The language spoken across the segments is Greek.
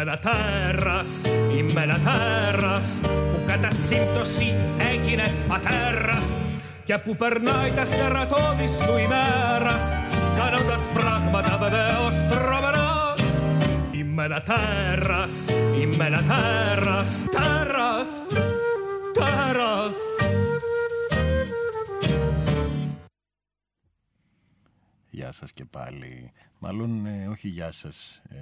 Είμαι ένα τέρας, είμαι ένα τέρας που κατά σύμπτωση έγινε πατέρας και που περνάει τα στερατώδης του ημέρας κάνοντας πράγματα βεβαίως τρομερά Είμαι ένα τέρας, είμαι ένα τέρας, τέρας, τέρας Γεια σας και πάλι. Μάλλον ε, όχι γεια σας. Ε,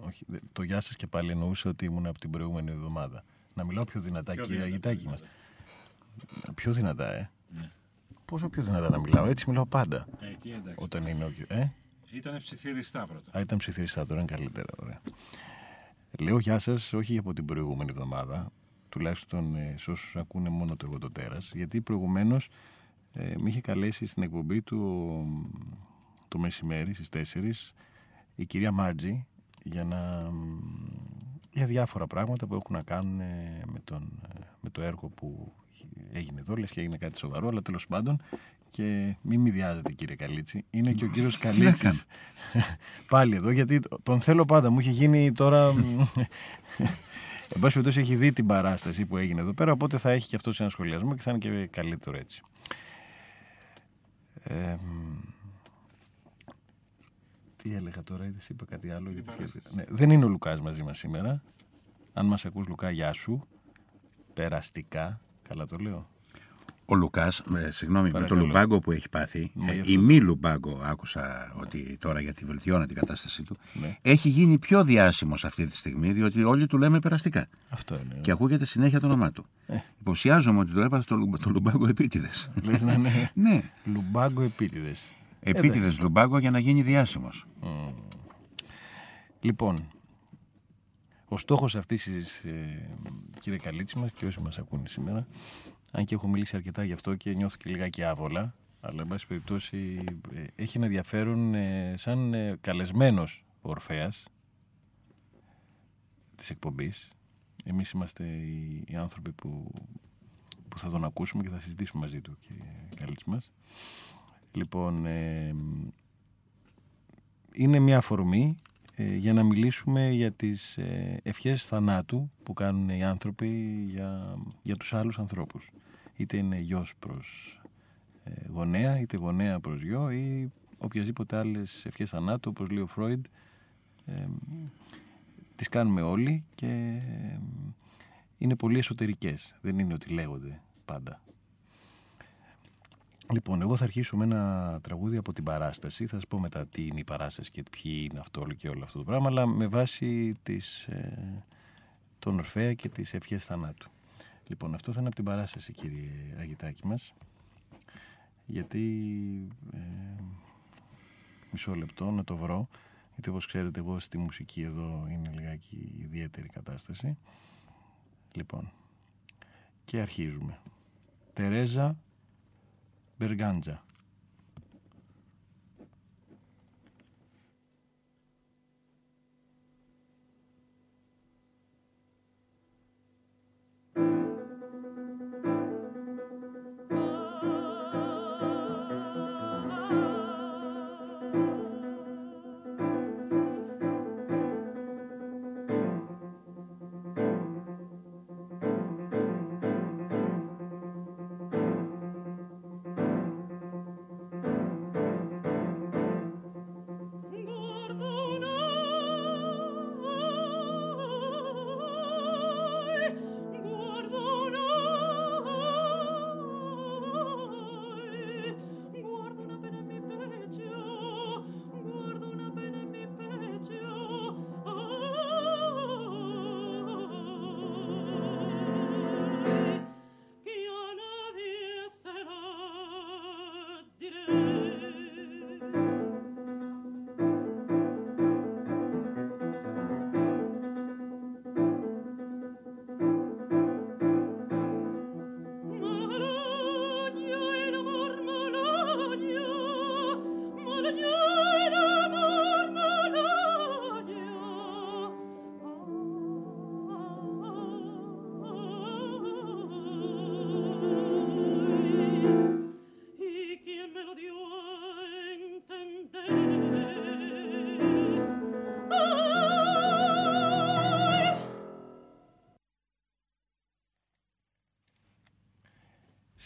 όχι, το γεια σας και πάλι εννοούσε ότι ήμουν από την προηγούμενη εβδομάδα. Να μιλάω πιο δυνατά, πιο κύριε Αγιτάκη μας. Πιο δυνατά, ε. Ναι. Πόσο πιο δυνατά να μιλάω, έτσι μιλάω πάντα. Ε, εκεί εντάξει. Όταν είναι ο... Ε; Ήταν ψιθυριστά πρώτα. Α, ήταν ψιθυριστά, τώρα είναι καλύτερα, ωραία. Λέω γεια σας, όχι από την προηγούμενη εβδομάδα, τουλάχιστον ε, σε όσους ακούνε μόνο το εγώ το τέρας, γιατί προηγουμένως ε, με είχε καλέσει στην εκπομπή του το μεσημέρι στις 4 η κυρία Μάρτζη για, να, για διάφορα πράγματα που έχουν να κάνουν ε, με, τον, ε, με το έργο που έγινε εδώ, λες και έγινε κάτι σοβαρό, αλλά τέλος πάντων και μην μη διάζετε κύριε Καλίτσι, είναι και ο κύριος Καλίτσης πάλι εδώ γιατί τον θέλω πάντα, μου είχε γίνει τώρα... Εν πάση περιπτώσει έχει δει την παράσταση που έγινε εδώ πέρα, οπότε θα έχει και αυτός ένα σχολιασμό και θα είναι και καλύτερο έτσι. Ε, τι έλεγα τώρα, είδε, είπα κάτι άλλο. Γιατί ναι, δεν είναι ο Λουκάς μαζί μας σήμερα. Αν μας ακούς Λουκά, γεια σου. Περαστικά. Καλά το λέω. Ο Λουκάς, συγγνώμη, με το λουμπάγκο που έχει πάθει, ε, η μη λουμπάγκο, άκουσα ότι τώρα γιατί βελτιώνει την κατάστασή του, ναι. έχει γίνει πιο διάσημος αυτή τη στιγμή, διότι όλοι του λέμε περαστικά. Αυτό είναι. Και ακούγεται συνέχεια το όνομά του. Ε. Υποψιάζομαι ότι το έπαθε το, το λουμπάγκο επίτηδες. ναι, ναι. ναι. Λουμπάγκο επίτηδες επίτηδες Λουμπάγκο για να γίνει διάσημος. Λοιπόν, ο στόχος αυτής της, ε, κύριε Καλίτση μας και όσοι μας ακούνε σήμερα, αν και έχω μιλήσει αρκετά γι' αυτό και νιώθω και λιγάκι άβολα, αλλά εν πάση περιπτώσει ε, έχει ένα ενδιαφέρον ε, σαν ε, καλεσμένος Ορφέας της εκπομπής. Εμείς είμαστε οι, οι άνθρωποι που, που θα τον ακούσουμε και θα συζητήσουμε μαζί του, κύριε Καλίτση μας. Λοιπόν, ε, είναι μια αφορμή ε, για να μιλήσουμε για τις ε, ευχές θανάτου που κάνουν οι άνθρωποι για, για τους άλλους ανθρώπους. Είτε είναι γιος προς ε, γονέα, είτε γονέα προς γιο ή οποιασδήποτε άλλες ευχές θανάτου, όπως λέει ο Φρόιντ, ε, τις κάνουμε όλοι και είναι πολύ εσωτερικές. Δεν είναι ότι λέγονται πάντα. Λοιπόν, εγώ θα αρχίσω με ένα τραγούδι από την παράσταση. Θα σας πω μετά τι είναι η παράσταση και ποιοι είναι αυτό και όλο αυτό το πράγμα, αλλά με βάση τις, ε, τον Ορφέα και τις ευχές θανάτου. Λοιπόν, αυτό θα είναι από την παράσταση, κύριε Αγιτάκη μας. Γιατί... Ε, μισό λεπτό να το βρω. Γιατί όπως ξέρετε εγώ στη μουσική εδώ είναι λιγάκι ιδιαίτερη κατάσταση. Λοιπόν, και αρχίζουμε. Τερέζα Berganza.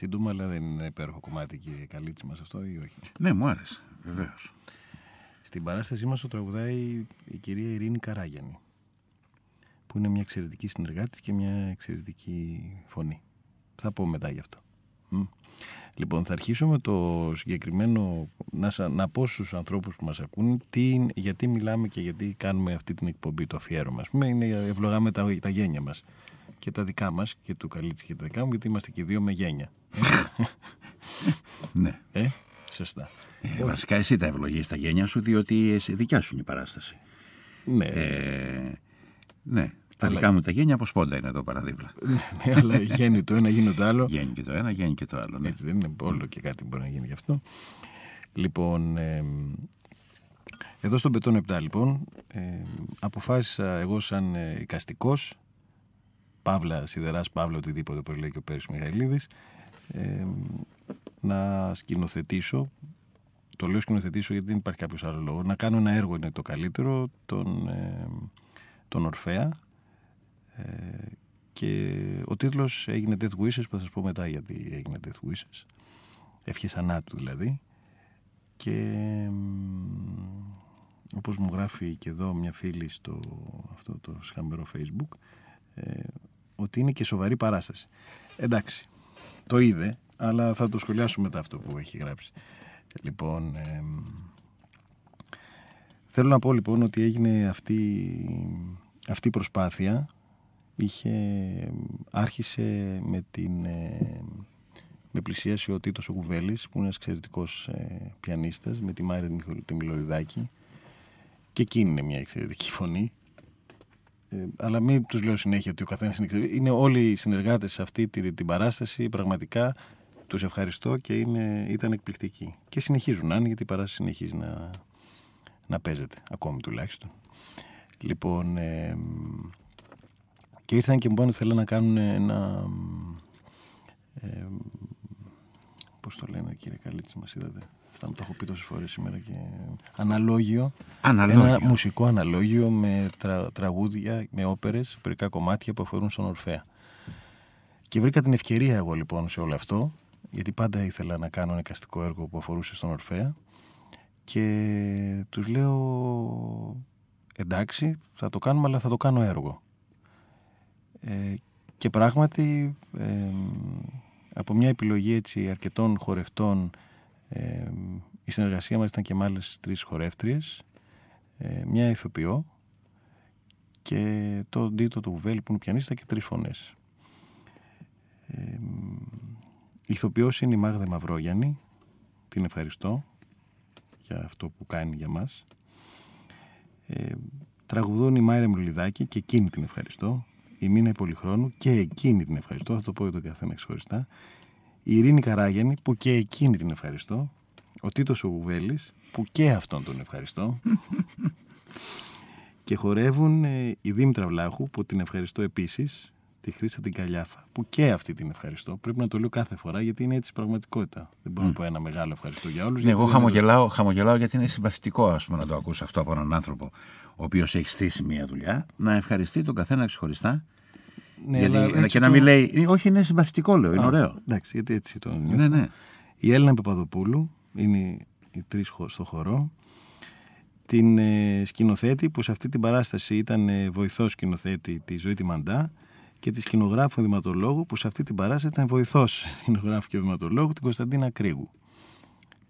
Σύντομα, αλλά δεν είναι υπέροχο κομμάτι και η καλύτσι μας αυτό ή όχι; Ναι, μου άρεσε, βεβαίως. Στην παράστασή μας το τραγουδάει η κυρία Ειρήνη Καράγιανη, που είναι μια εξαιρετική συνεργάτης και μια εξαιρετική φωνή. Θα πω μετά γι' αυτό. Λοιπόν, θα αρχίσω με το συγκεκριμένο, να, να πω στους ανθρώπους που μας ακούν τι, γιατί μιλάμε και γιατί κάνουμε αυτή την εκπομπή, το αφιέρωμα. Α πούμε, είναι ευλογάμε τα, τα γένια μας και τα δικά μας και του Καλίτσι και τα δικά μου, γιατί είμαστε και δύο με γένια. ναι. Ε, σωστά. Ε, βασικά εσύ τα ευλογείς τα γένια σου, διότι εσύ, δικιά σου είναι η παράσταση. Ναι. Ε, ναι. Τα αλλά... δικά μου τα γένια από σπόντα είναι εδώ παραδίπλα. ναι, αλλά γέννη το ένα, γίνει το άλλο. Γέννη και το ένα, γέννη και το άλλο. Ναι. Έτσι δεν είναι όλο και κάτι μπορεί να γίνει γι' αυτό. Λοιπόν, ε, εδώ στον Πετών 7 λοιπόν, ε, αποφάσισα εγώ σαν ε, οικαστικός, Παύλα, Σιδεράς, Παύλα, οτιδήποτε όπως λέει και ο Πέρης Μιχαηλίδης, ε, να σκηνοθετήσω, το λέω σκηνοθετήσω γιατί δεν υπάρχει κάποιος άλλος λόγος, να κάνω ένα έργο είναι το καλύτερο, τον, ε, τον Ορφέα, ε, και ο τίτλος έγινε Death Wishes που θα σας πω μετά γιατί έγινε Death Wishes. Ευχές θανάτου δηλαδή. Και όπως μου γράφει και εδώ μια φίλη στο αυτό το σχαμερό facebook ε, ότι είναι και σοβαρή παράσταση. Εντάξει το είδε αλλά θα το σχολιάσουμε μετά αυτό που έχει γράψει. Λοιπόν ε, θέλω να πω λοιπόν ότι έγινε αυτή αυτή η προσπάθεια. Είχε, άρχισε με την ε, με πλησίασε ο Τίτος ο Κουβέλης που είναι ένας εξαιρετικός ε, πιανίστας με τη Μάρια τη Μιλοειδάκη και εκείνη είναι μια εξαιρετική φωνή ε, αλλά μην τους λέω συνέχεια ότι ο καθένας είναι εξαιρετικός είναι όλοι οι συνεργάτες σε αυτή την, την παράσταση πραγματικά τους ευχαριστώ και είναι, ήταν εκπληκτικοί και συνεχίζουν να είναι γιατί η παράσταση συνεχίζει να, να παίζεται ακόμη τουλάχιστον λοιπόν ε, και ήρθαν και μου είπαν ότι θέλουν να κάνουν ένα. Ε, Πώς το λένε, κύριε Καλίτσης, μας είδατε; Θα μου το έχω πει τόσες φορές σήμερα και. Αναλόγιο. αναλόγιο. Ένα μουσικό αναλόγιο με τρα, τραγούδια, με όπερες, περικά κομμάτια που αφορούν στον Ορφαία. Και βρήκα την ευκαιρία εγώ λοιπόν σε όλο αυτό, γιατί πάντα ήθελα να κάνω ένα εικαστικό έργο που αφορούσε στον Ορφαία. Και τους λέω εντάξει θα το κάνουμε αλλά θα το κάνω έργο. Ε, και πράγματι ε, από μια επιλογή έτσι αρκετών χορευτών ε, η συνεργασία μας ήταν και με άλλες τρεις χορεύτριες. Μια ηθοποιό και το Ντίτο του Βουβέλη που είναι πιανίστα και τρεις φωνές. Η ηθοποιός είναι η Μάγδα Μαυρόγιαννη. Την ευχαριστώ για αυτό που κάνει για μας. Τραγουδούν η Μάιρα Μιλιδάκη και εκείνη την ευχαριστώ. Η Μίνα Πολυχρόνου και εκείνη την ευχαριστώ, θα το πω για τον καθένα ξεχωριστά. Η Ειρήνη Καράγενη που και εκείνη την ευχαριστώ. Ο Τίτος ο που και αυτόν τον ευχαριστώ. και χορεύουν ε, η Δήμητρα Βλάχου που την ευχαριστώ επίσης. Τη Χρήστα την Καλιάφα που και αυτή την ευχαριστώ. Πρέπει να το λέω κάθε φορά γιατί είναι έτσι η πραγματικότητα. Δεν μπορώ να πω ένα μεγάλο ευχαριστώ για όλους. Ναι, εγώ χαμογελάω, χαμογελάω γιατί είναι συμπαθητικό ας πούμε, να το ακούσω αυτό από έναν άνθρωπο ο οποίος έχει στήσει μια δουλειά, να ευχαριστεί τον καθένα ξεχωριστά. Ναι, γιατί, και το... να μην λέει. Όχι, είναι συμπαθητικό, λέω. Είναι Α, ωραίο. Εντάξει, γιατί έτσι το νιώθω. Ναι, ναι. Η Έλληνα Παπαδοπούλου είναι οι τρεις στο χορό. Την ε, σκηνοθέτη που σε αυτή την παράσταση ήταν ε, βοηθός σκηνοθέτη τη Ζωή τη Μαντά και τη σκηνογράφου δηματολόγου που σε αυτή την παράσταση ήταν βοηθός σκηνογράφου και δηματολόγου την Κωνσταντίνα Κρίγου.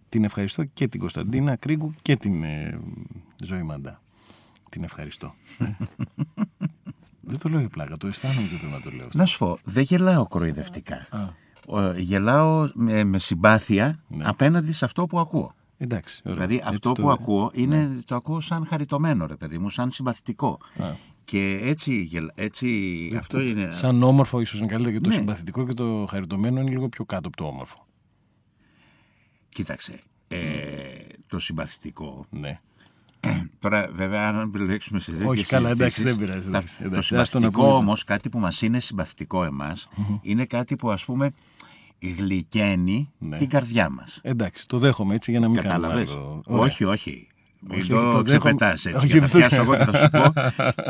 Την ευχαριστώ και την Κωνσταντίνα Κρίγου και την ε, Ζωή Μαντά. Την ευχαριστώ. δεν το λέω για πλάκα, το αισθάνομαι και πρέπει να το λέω. Να σου πω, δεν γελάω κοροϊδευτικά. Γελάω με, συμπάθεια ναι. απέναντι σε αυτό που ακούω. Εντάξει, ωραία. Δηλαδή αυτό που ακούω είναι, ναι. το ακούω σαν χαριτωμένο ρε παιδί μου, σαν συμπαθητικό. Και έτσι, έτσι ε, αυτό είναι. Σαν όμορφο, ίσως είναι καλύτερο και το ναι. συμπαθητικό και το χαριτωμένο είναι λίγο πιο κάτω από το όμορφο. Κοίταξε. Ε, το συμπαθητικό ναι. Τώρα, βέβαια, αν επιλέξουμε σε Όχι, καλά, εντάξει, δεν πειράζει. Εντάξει, το συμπαθητικό όμως, κάτι που μας είναι συμπαθητικό είναι κάτι που ας πούμε γλυκαίνει ναι. την καρδιά μας. Εντάξει, το δέχομαι έτσι για να μην κάνουμε. Όχι, όχι. Μην το ξεπετάς έτσι. Όχι, θα πιάσω εγώ και θα σου πω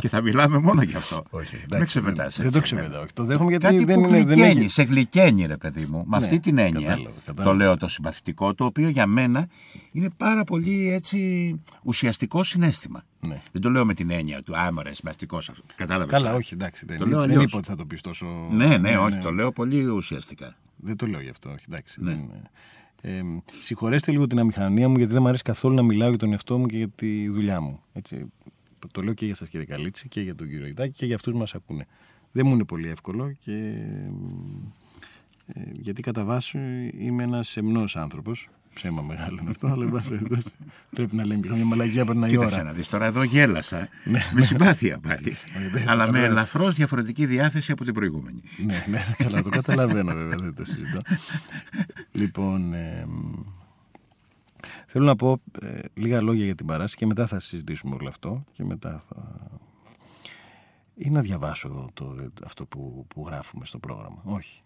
και θα μιλάμε μόνο γι' αυτό. Όχι, δεν ξεπετάς Δεν το ξεπετάω. Το δέχομαι γιατί Κάτι δεν που είναι. γλυκένει, δεν έχει... σε γλυκένει ρε παιδί μου. Με ναι, αυτή την έννοια κατάλαβα, κατάλαβα. το λέω το συμπαθητικό, το οποίο για μένα είναι πάρα πολύ έτσι ουσιαστικό συνέστημα. Ναι. Δεν το λέω με την έννοια του άμορα συμπαθητικός αυτός. Κατάλαβες. Καλά, όχι, εντάξει. Δεν, δεν, δεν είπα ότι θα το πεις τόσο. Ναι, ναι, ναι, όχι, το λέω πολύ ουσιαστικά. Δεν το λέω γι' αυτό, όχι, εντάξει. Ναι. Ε, συγχωρέστε λίγο την αμηχανία μου γιατί δεν μου αρέσει καθόλου να μιλάω για τον εαυτό μου και για τη δουλειά μου. Έτσι, το λέω και για σας κύριε Καλίτση και για τον κύριο Ιτάκη και για αυτούς μας ακούνε. Δεν μου είναι πολύ εύκολο και ε, γιατί κατά βάση είμαι ένας σεμνός άνθρωπος Ψέμα μεγάλο είναι αυτό, αλλά εν πρέπει να λέμε μια μαλαγία πριν η ώρα. να δεις τώρα εδώ γέλασα. Ναι. με συμπάθεια πάλι. αλλά με ελαφρώς διαφορετική διάθεση από την προηγούμενη. ναι, ναι, καλά, το καταλαβαίνω βέβαια, δεν το συζητώ. λοιπόν, θέλω να πω ε, λίγα λόγια για την παράσταση και μετά θα συζητήσουμε όλο αυτό και μετά θα... Ή να διαβάσω το, αυτό που, που γράφουμε στο πρόγραμμα. Όχι.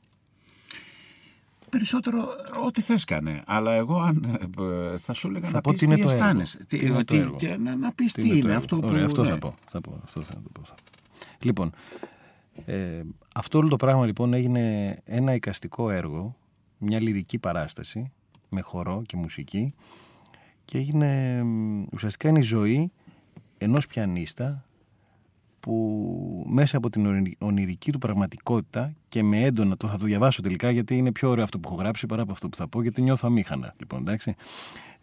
Περισσότερο ό,τι θες κάνε. Αλλά εγώ αν, ε, θα σου έλεγα να πεις τι αισθάνεσαι. Τι, τι είναι το και να, να πεις τι, τι είναι, αυτό που... Ωραία, αυτό ναι. θα πω. Θα πω αυτό θα το πω. Λοιπόν, ε, αυτό όλο το πράγμα λοιπόν έγινε ένα εικαστικό έργο, μια λυρική παράσταση με χορό και μουσική και έγινε ουσιαστικά είναι η ζωή ενός πιανίστα που μέσα από την ονειρική του πραγματικότητα και με έντονα, το θα το διαβάσω τελικά γιατί είναι πιο ωραίο αυτό που έχω γράψει παρά από αυτό που θα πω γιατί νιώθω αμήχανα. Λοιπόν, εντάξει.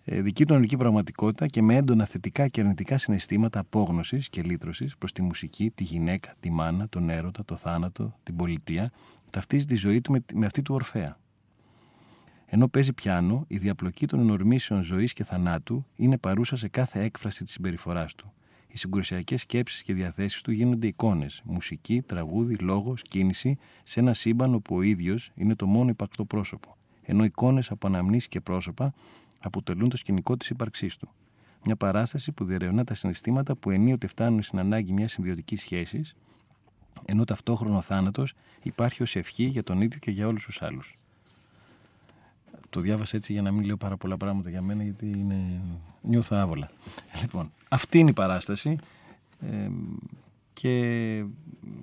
Ε, δική του ονειρική πραγματικότητα και με έντονα θετικά και αρνητικά συναισθήματα απόγνωσης και λύτρωσης προς τη μουσική, τη γυναίκα, τη μάνα, τον έρωτα, το θάνατο, την πολιτεία, ταυτίζει τη ζωή του με, με αυτή του Ορφέα. Ενώ παίζει πιάνο, η διαπλοκή των ενορμήσεων ζωής και θανάτου είναι παρούσα σε κάθε έκφραση της συμπεριφοράς του οι συγκρουσιακές σκέψεις και διαθέσεις του γίνονται εικόνες, μουσική, τραγούδι, λόγος, κίνηση, σε ένα σύμπαν όπου ο ίδιος είναι το μόνο υπαρκτό πρόσωπο, ενώ εικόνες από αναμνήσεις και πρόσωπα αποτελούν το σκηνικό της ύπαρξής του. Μια παράσταση που διερευνά τα συναισθήματα που ενίοτε φτάνουν στην ανάγκη μιας συμβιωτικής σχέσης, ενώ ταυτόχρονο ο θάνατος υπάρχει ως ευχή για τον ίδιο και για όλους τους άλλους. Το διάβασα έτσι για να μην λέω πάρα πολλά πράγματα για μένα, γιατί είναι... νιώθω άβολα. Λοιπόν, αυτή είναι η παράσταση. Ε, και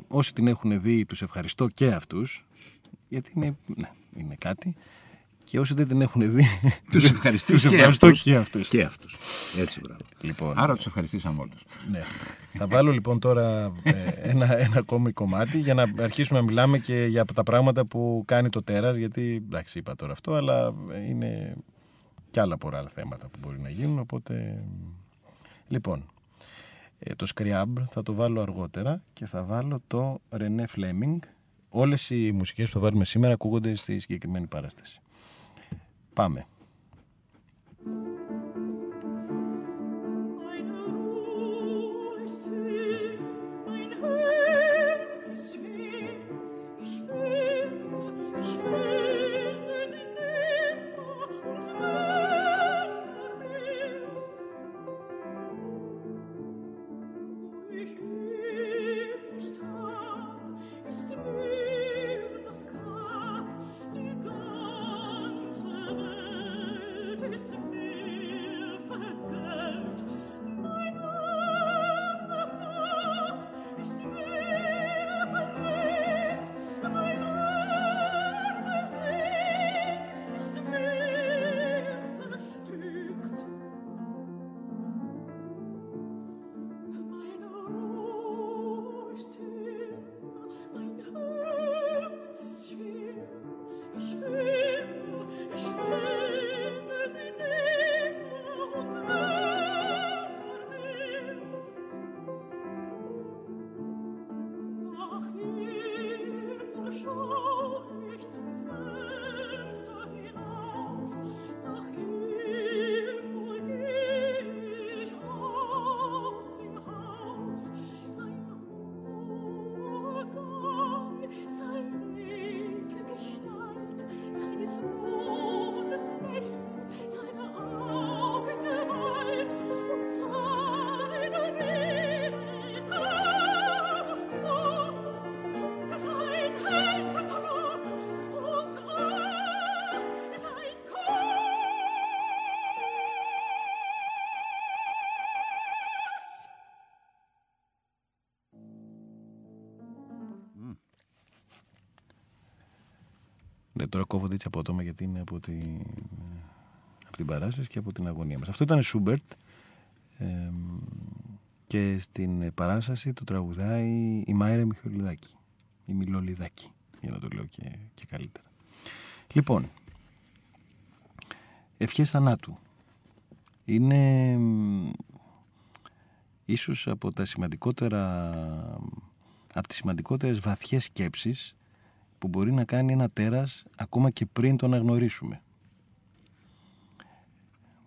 όσοι την έχουν δει, τους ευχαριστώ και αυτούς, γιατί είναι, ναι, είναι κάτι. Και όσοι δεν την έχουν δει, τους ευχαριστώ και, αυτούς. και αυτούς. Και αυτούς. Έτσι, μπράβο. Λοιπόν, Άρα τους ευχαριστήσαμε όλους. Ναι. Θα βάλω λοιπόν τώρα ε, ένα, ένα ακόμη κομμάτι για να αρχίσουμε να μιλάμε και για τα πράγματα που κάνει το τέρας, γιατί εντάξει είπα τώρα αυτό, αλλά είναι και άλλα πολλά άλλα θέματα που μπορεί να γίνουν, οπότε... Λοιπόν, ε, το Screab θα το βάλω αργότερα και θα βάλω το René Fleming. Όλες οι μουσικές που θα βάλουμε σήμερα ακούγονται στη συγκεκριμένη παράσταση. Πάμε. Απότομα γιατί είναι από, τη, από την παράσταση και από την αγωνία μας. Αυτό ήταν Σούμπερτ και στην παράσταση το τραγουδάει η Μάιρα Μιχολιδάκη, η Μιλολιδάκη, για να το λέω και, και καλύτερα. Λοιπόν, ευχές θανάτου. Είναι ίσως από τα σημαντικότερα από τις σημαντικότερες βαθιές σκέψεις που μπορεί να κάνει ένα τέρας ακόμα και πριν το αναγνωρίσουμε.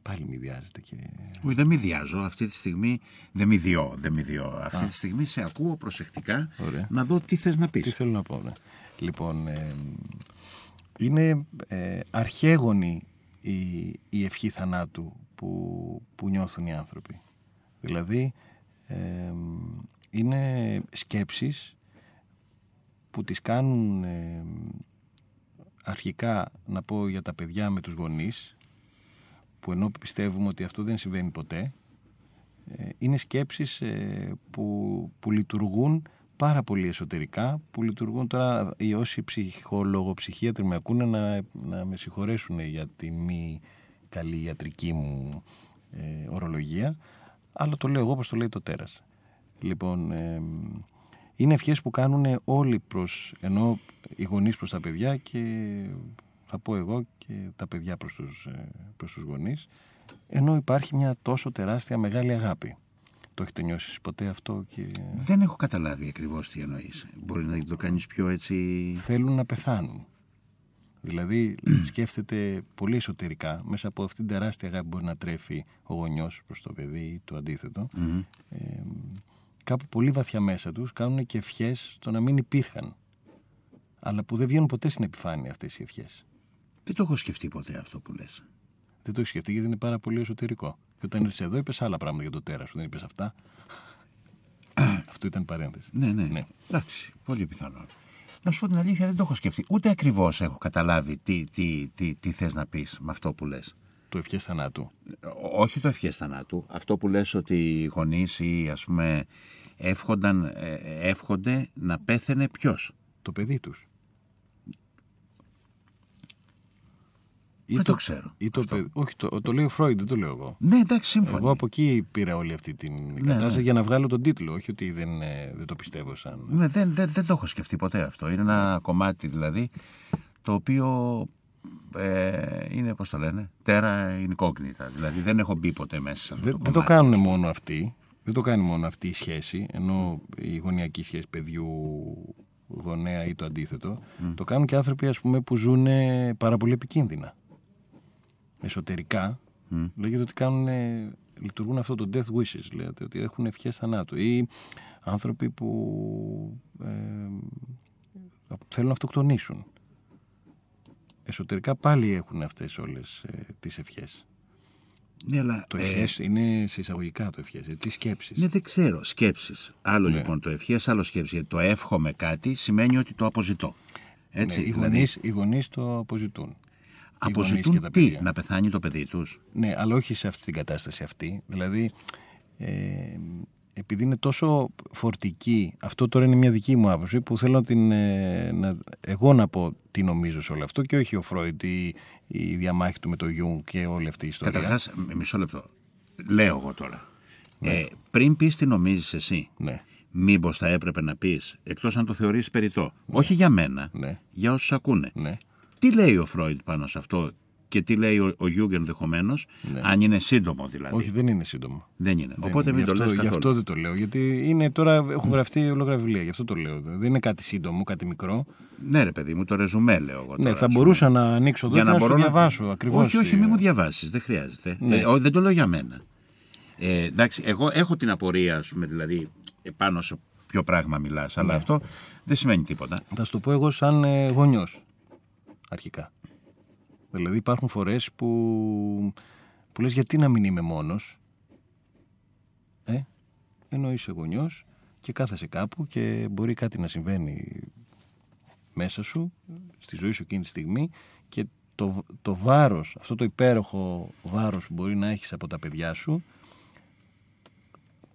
Πάλι μη διάζετε κύριε. Όχι δεν μη διάζω. Αυτή τη στιγμή δεν μη διώ. Δεν μη διώ. Αυτή τη στιγμή σε ακούω προσεκτικά να δω τι θες να πεις. Τι θέλω να πω. Ναι. Λοιπόν, ε, είναι ε, αρχαίγονη η, η ευχή θανάτου που, που νιώθουν οι άνθρωποι. Δηλαδή, ε, είναι σκέψεις που τις κάνουν ε, αρχικά να πω για τα παιδιά με τους γονείς που ενώ πιστεύουμε ότι αυτό δεν συμβαίνει ποτέ ε, είναι σκέψεις ε, που, που λειτουργούν πάρα πολύ εσωτερικά που λειτουργούν τώρα οι όσοι ψυχολογοψυχίατροι με ακούνε να, να με συγχωρέσουν για τη μη καλή ιατρική μου ορολογία αλλά το λέω εγώ όπως το λέει το τέρας. Λοιπόν, είναι ευχές που κάνουν όλοι προς, ενώ οι γονείς προς τα παιδιά και θα πω εγώ και τα παιδιά προς τους, ε, προς τους γονείς, ενώ υπάρχει μια τόσο τεράστια μεγάλη αγάπη. Το έχετε νιώσει ποτέ αυτό και... Δεν έχω καταλάβει ακριβώς τι εννοείς. Μπορείς να το κάνεις πιο έτσι... Θέλουν να πεθάνουν. Δηλαδή σκέφτεται πολύ εσωτερικά μέσα από αυτήν την τεράστια αγάπη που μπορεί να τρέφει ο γονιός προς το παιδί ή το αντίθετο κάπου πολύ βαθιά μέσα τους κάνουν και ευχές το να μην υπήρχαν. Αλλά που δεν βγαίνουν ποτέ στην επιφάνεια αυτές οι ευχές. Δεν το έχω σκεφτεί ποτέ αυτό που λες. Δεν το έχεις σκεφτεί γιατί είναι πάρα πολύ εσωτερικό. Και όταν ήρθες εδώ, είπες άλλα πράγματα για το τέρας σου. Δεν είπες αυτά. Αυτό ήταν παρένθεση. Ναι, ναι, ναι. Εντάξει, πολύ πιθανό. Να σου πω την αλήθεια, δεν το έχω σκεφτεί. Ούτε ακριβώς έχω καταλάβει τι, τι, τι, τι θες να πεις με αυτό που λες. Το ευχές θανάτου. Όχι το ευχές θανάτου. Αυτό που λες ότι οι γονείς ή ας πούμε εύχονταν, ε, εύχονται να πέθαινε ποιος; Το παιδί τους. Δεν το, ξέρω. Ή το παιδί, όχι, το, το λέει ο Φρόιντ, δεν το λέω εγώ. Ναι, εντάξει, σύμφωνα. Εγώ από εκεί πήρα όλη αυτή την ναι, κατάσταση ναι. για να βγάλω τον τίτλο. Όχι ότι δεν, ε, δεν το πιστεύω σαν. Ναι, δεν, δεν, δεν το έχω σκεφτεί ποτέ αυτό. Είναι ένα κομμάτι δηλαδή το οποίο ε, είναι, πώς το λένε, τέρα incognita. Δηλαδή δεν έχω μπει ποτέ μέσα σε αυτό δεν, το Δεν το κάνουν μόνο αυτοί. Δεν το κάνει μόνο αυτή η σχέση, ενώ η γωνιακή σχέση παιδιού γονέα ή το αντίθετο. Το κάνουν και άνθρωποι ας πούμε, που ζουν πάρα πολύ επικίνδυνα. Εσωτερικά mm. λέγεται ότι κάνουν, λειτουργούν αυτό το death wishes, λέγεται ότι έχουν ευχές θανάτου. Ή άνθρωποι που ε, θέλουν να αυτοκτονήσουν εσωτερικά πάλι έχουν αυτές όλες ε, τις ευχές. Ναι, αλλά, το ευχές ε, είναι σε εισαγωγικά το ευχές, ε, τι σκέψεις. Ναι, δεν ξέρω, σκέψεις. Άλλο ναι. λοιπόν το ευχές, άλλο σκέψη. Γιατί το εύχομαι κάτι σημαίνει ότι το αποζητώ. Έτσι, ναι, οι, δηλαδή... γονείς, οι γονείς το αποζητούν. Αποζητούν τι, να πεθάνει το παιδί τους; Ναι, αλλά όχι σε αυτή την κατάσταση αυτή. Δηλαδή, ε, επειδή είναι τόσο φορτική, αυτό τώρα είναι μια δική μου άποψη που θέλω να την, ε, να, εγώ να πω τι νομίζω σε όλο αυτό και όχι ο Φρόιντ η, η διαμάχη του με το Γιούγκ και όλη αυτή η ιστορία. Καταρχάς, μισό λεπτό, λέω εγώ τώρα. Ναι. Ε, πριν πεις τι νομίζεις εσύ, ναι. μήπως θα έπρεπε να πεις, εκτός αν το θεωρείς περιττό, ναι. όχι για μένα, ναι. για όσους ακούνε. Ναι. Τι λέει ο Φρόιντ πάνω σε αυτό και τι λέει ο, ο Γιούγκ ενδεχομένως, ναι. αν είναι σύντομο δηλαδή. Όχι, δεν είναι σύντομο. Δεν είναι. Δεν Οπότε μην το λες Γι' αυτό δεν το λέω. Γιατί είναι τώρα, έχουν γραφτεί ολόκληρα βιβλία, γι' αυτό το λέω. Δεν είναι κάτι σύντομο, κάτι μικρό. Ναι, ρε παιδί μου, το ρεζουμέ λέω εγώ. Ναι, τώρα, ναι, θα μπορούσα να ανοίξω εδώ και να, να σου διαβάσω να... ακριβώς. Όχι, όχι, μην μου διαβάσεις, δεν χρειάζεται. Ναι. Ε, δεν το λέω για μένα. Ε, εντάξει, εγώ έχω την απορία, ας πούμε, δηλαδή, επάνω σε ποιο πράγμα μιλάς, αλλά ναι. αυτό δεν σημαίνει τίποτα. Θα σου το πω εγώ σαν ε, γονιός. Αρχικά. Δηλαδή υπάρχουν φορές που, που λες γιατί να μην είμαι μόνος; Ε, ενώ είσαι γονιός και κάθεσαι κάπου και μπορεί κάτι να συμβαίνει μέσα σου, στη ζωή σου εκείνη τη στιγμή και το, το βάρος, αυτό το υπέροχο βάρος που μπορεί να έχεις από τα παιδιά σου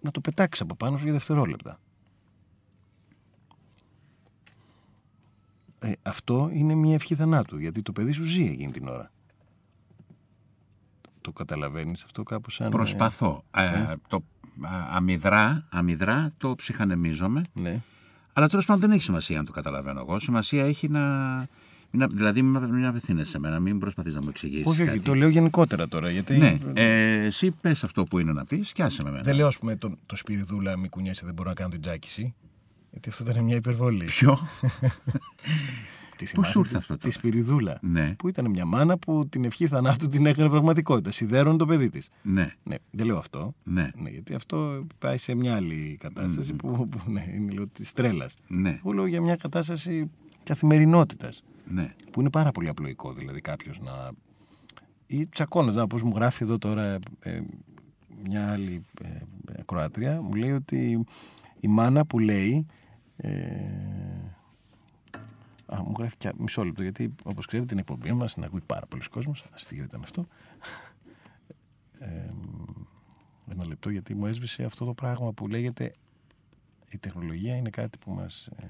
να το πετάξεις από πάνω σου για δευτερόλεπτα. Ε, αυτό είναι μια ευχή θανάτου, γιατί το παιδί σου ζει εκείνη την ώρα. Το καταλαβαίνεις αυτό κάπως σαν... Προσπαθώ. Ε, ε; το, αμυδρά, αμυδρά το ψυχανεμίζομαι. Ναι. Αλλά τέλος πάντων δεν έχει σημασία αν το καταλαβαίνω εγώ. Σημασία έχει να. δηλαδή, μην απευθύνεσαι σε μένα, μην προσπαθείς να μου εξηγήσεις. Όχι, όχι, το λέω γενικότερα τώρα. Γιατί... Ναι, ε, εσύ πες αυτό που είναι να πεις και άσε με μένα. Δεν λέω, ας πούμε, το, το Σπυριδούλα, μη κουνιέσαι, δεν μπορώ να κάνω την τζάκιση. Γιατί αυτό ήταν μια υπερβολή. Ποιο; Πώς σου ήρθε αυτό Τη Σπυριδούλα. Ναι. Που ήταν μια μάνα που την ευχή θανάτου την έκανε πραγματικότητα. Σιδέρωνε το παιδί της. Ναι. ναι. Δεν λέω αυτό. Ναι. ναι. Γιατί αυτό πάει σε μια άλλη κατάσταση mm. που, που ναι, είναι της τρέλας. Ναι. Εγώ λέω για μια κατάσταση καθημερινότητας. Ναι. Που είναι πάρα πολύ απλοϊκό δηλαδή κάποιος να. ή τσακώνοντα, όπως μου γράφει εδώ τώρα ε, μια άλλη ε, Κροάτρια, μου λέει ότι η μάνα που λέει. Ε, Α, μου γράφει και μισό λεπτό, γιατί όπως ξέρετε την εκπομπή μας την ακούει πάρα πολλοί κόσμος. Αστείο ήταν αυτό. Ε, ένα λεπτό, γιατί μου έσβησε αυτό το πράγμα που λέγεται η τεχνολογία είναι κάτι που μας. Ε,